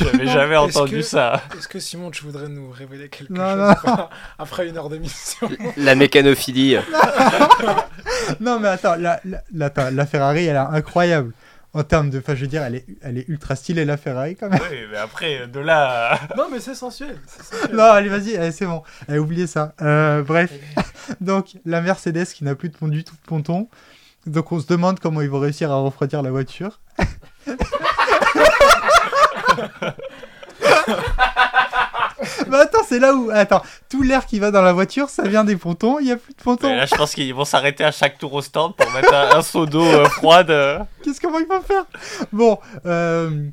Je n'avais jamais entendu ça. Est-ce que Simon, tu voudrais nous révéler quelque chose après une heure d'émission La mécanophilie. non, mais attends la, la, la, Ferrari, elle est incroyable. En termes de. Enfin, je veux dire, elle est, elle est ultra stylée, la Ferrari, quand même. Oui, mais après, de là. non, mais c'est sensuel. Non, allez, vas-y, c'est bon. Allez, oubliez ça. Euh, bref. Donc, la Mercedes qui n'a plus de, du tout de ponton. Donc, on se demande comment ils vont réussir à refroidir la voiture. Mais attends, c'est là où. Attends, tout l'air qui va dans la voiture, ça vient des pontons, il n'y a plus de pontons. là, je pense qu'ils vont s'arrêter à chaque tour au stand pour mettre un, seau d'eau euh, froide. Qu'est-ce qu'ils vont faire? Bon, euh,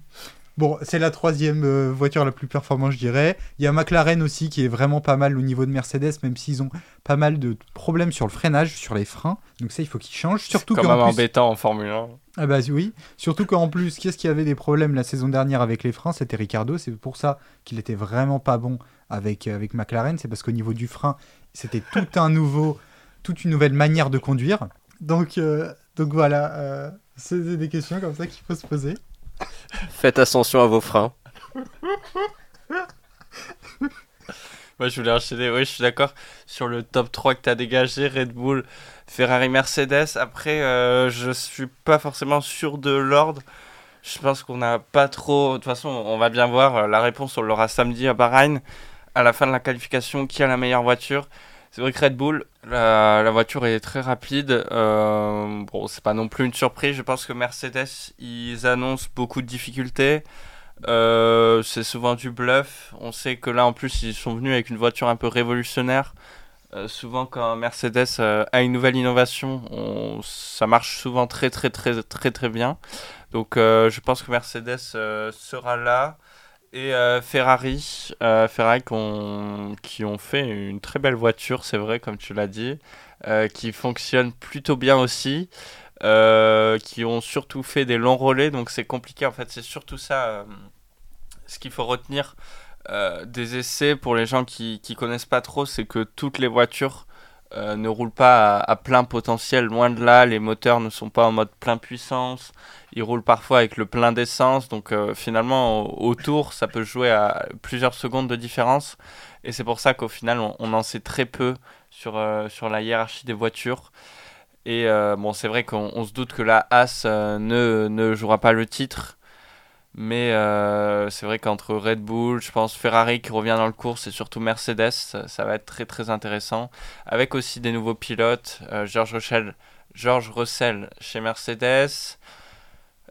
Bon, c'est la troisième euh, voiture la plus performante, je dirais. Il y a McLaren aussi qui est vraiment pas mal au niveau de Mercedes, même s'ils ont pas mal de problèmes sur le freinage, sur les freins. Donc ça, il faut qu'ils changent. Surtout quand même embêtant en Formule 1. Ah bah oui. Surtout qu'en plus, qu'est-ce qui avait des problèmes la saison dernière avec les freins C'était Ricardo. C'est pour ça qu'il était vraiment pas bon avec, euh, avec McLaren. C'est parce qu'au niveau du frein, c'était tout un nouveau, toute une nouvelle manière de conduire. Donc, euh, donc voilà, c'est des questions comme ça qu'il faut se poser. Faites attention à vos freins. Moi, je voulais enchaîner. Oui, je suis d'accord sur le top 3 que tu as dégagé Red Bull, Ferrari, Mercedes. Après, euh, je suis pas forcément sûr de l'ordre. Je pense qu'on n'a pas trop. De toute façon, on va bien voir. Euh, la réponse, on l'aura samedi à Bahreïn. À la fin de la qualification, qui a la meilleure voiture c'est vrai que Red Bull, la, voiture est très rapide. Euh, bon, c'est pas non plus une surprise. Je pense que Mercedes, ils annoncent beaucoup de difficultés. Euh, c'est souvent du bluff. On sait que là, en plus, ils sont venus avec une voiture un peu révolutionnaire. Euh, souvent, quand Mercedes a une nouvelle innovation, ça marche souvent très, très, très, très, très bien. Donc, je pense que Mercedes sera là. Et euh, Ferrari, euh, Ferrari qui ont, fait une très belle voiture, c'est vrai, comme tu l'as dit, euh, qui fonctionne plutôt bien aussi, qui ont surtout fait des longs relais, donc c'est compliqué. En fait, c'est surtout ça ce qu'il faut retenir des essais pour les gens qui ne connaissent pas trop, c'est que toutes les voitures ne roulent pas à, plein potentiel, loin de là, les moteurs ne sont pas en mode plein puissance, il roule parfois avec le plein d'essence, donc euh, finalement au, tour ça peut jouer à plusieurs secondes de différence, et c'est pour ça qu'au final on, en sait très peu sur, euh, la hiérarchie des voitures. Et euh, bon, c'est vrai qu'on se doute que la As ne jouera pas le titre, mais c'est vrai qu'entre Red Bull, je pense Ferrari qui revient dans le course et surtout Mercedes, ça, va être très très intéressant. Avec aussi des nouveaux pilotes, George Russell, George Russell chez Mercedes,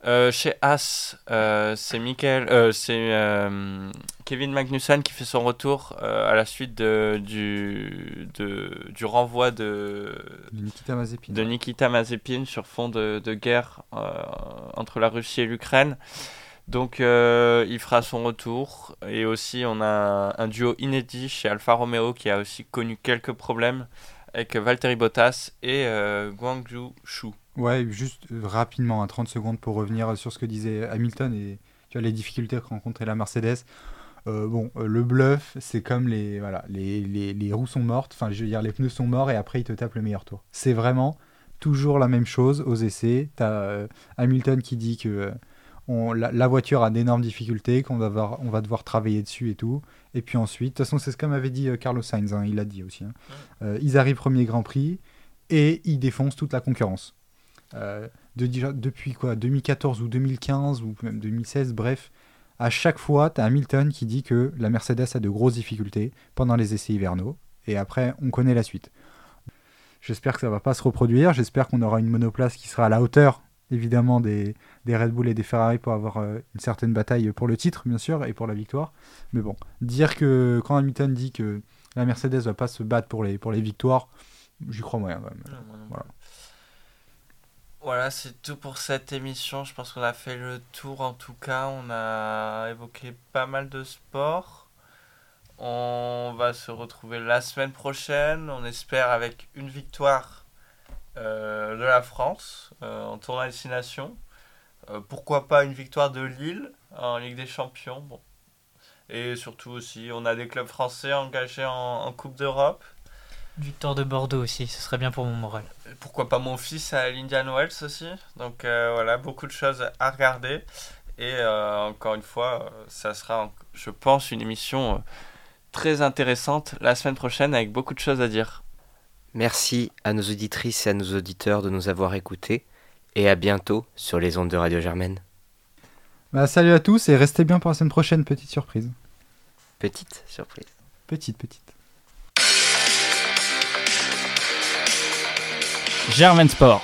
Euh, chez As, euh, c'est Michael, euh, c'est euh, Kevin Magnussen qui fait son retour euh, à la suite de, du, de, du renvoi de, De Nikita Mazepin. de Nikita Mazepin sur fond de, de guerre euh, entre la Russie et l'Ukraine. Donc euh, il fera son retour. Et aussi on a un duo inédit chez Alfa Romeo qui a aussi connu quelques problèmes avec Valtteri Bottas et euh, Guangzhou Shu. Ouais, juste euh, rapidement, hein, 30 secondes pour revenir sur ce que disait Hamilton et tu vois, les difficultés que rencontrait la Mercedes. Bon, le bluff, c'est comme les, voilà, les, les, les roues sont mortes, enfin je veux dire les pneus sont morts et après ils te tapent le meilleur tour. C'est vraiment toujours la même chose aux essais. T'as Hamilton qui dit que on, la, la voiture a d'énormes difficultés, qu'on va, devoir- on va devoir travailler dessus et tout. Et puis ensuite, de toute façon c'est ce comme avait dit euh, Carlos Sainz, hein, il l'a dit aussi. hein. Euh, ils arrivent premier Grand Prix et ils défoncent toute la concurrence. Euh, de, depuis quoi 2014 ou 2015 ou même 2016, bref, à chaque fois, tu as Hamilton qui dit que la Mercedes a de grosses difficultés pendant les essais hivernaux, et après, on connaît la suite. J'espère que ça va pas se reproduire, j'espère qu'on aura une monoplace qui sera à la hauteur, évidemment, des, des Red Bull et des Ferrari pour avoir euh, une certaine bataille pour le titre, bien sûr, et pour la victoire. Mais bon, dire que quand Hamilton dit que la Mercedes va pas se battre pour les, pour les victoires, j'y crois moyen quand même. Voilà. Voilà, c'est tout pour cette émission. Je pense qu'on a fait le tour en tout cas. On a évoqué pas mal de sports. On va se retrouver la semaine prochaine. On espère avec une victoire de la France euh, en tournoi à destination. Euh, pourquoi pas une victoire de Lille en Ligue des Champions. Bon. Et surtout aussi, on a des clubs français engagés en, en Coupe d'Europe. Victoire de Bordeaux aussi, ce serait bien pour mon moral. pourquoi pas mon fils à l'Indian Wells aussi. Donc euh, voilà, beaucoup de choses à regarder. Et euh, encore une fois, euh, ça sera, je pense, une émission euh, très intéressante la semaine prochaine avec beaucoup de choses à dire. Merci à nos auditrices et à nos auditeurs de nous avoir écoutés et à bientôt sur les ondes de Radio Germaine. Bah, salut à tous et restez bien pour la semaine prochaine, petite surprise. Petite surprise. Petite, petite. Germain Sport.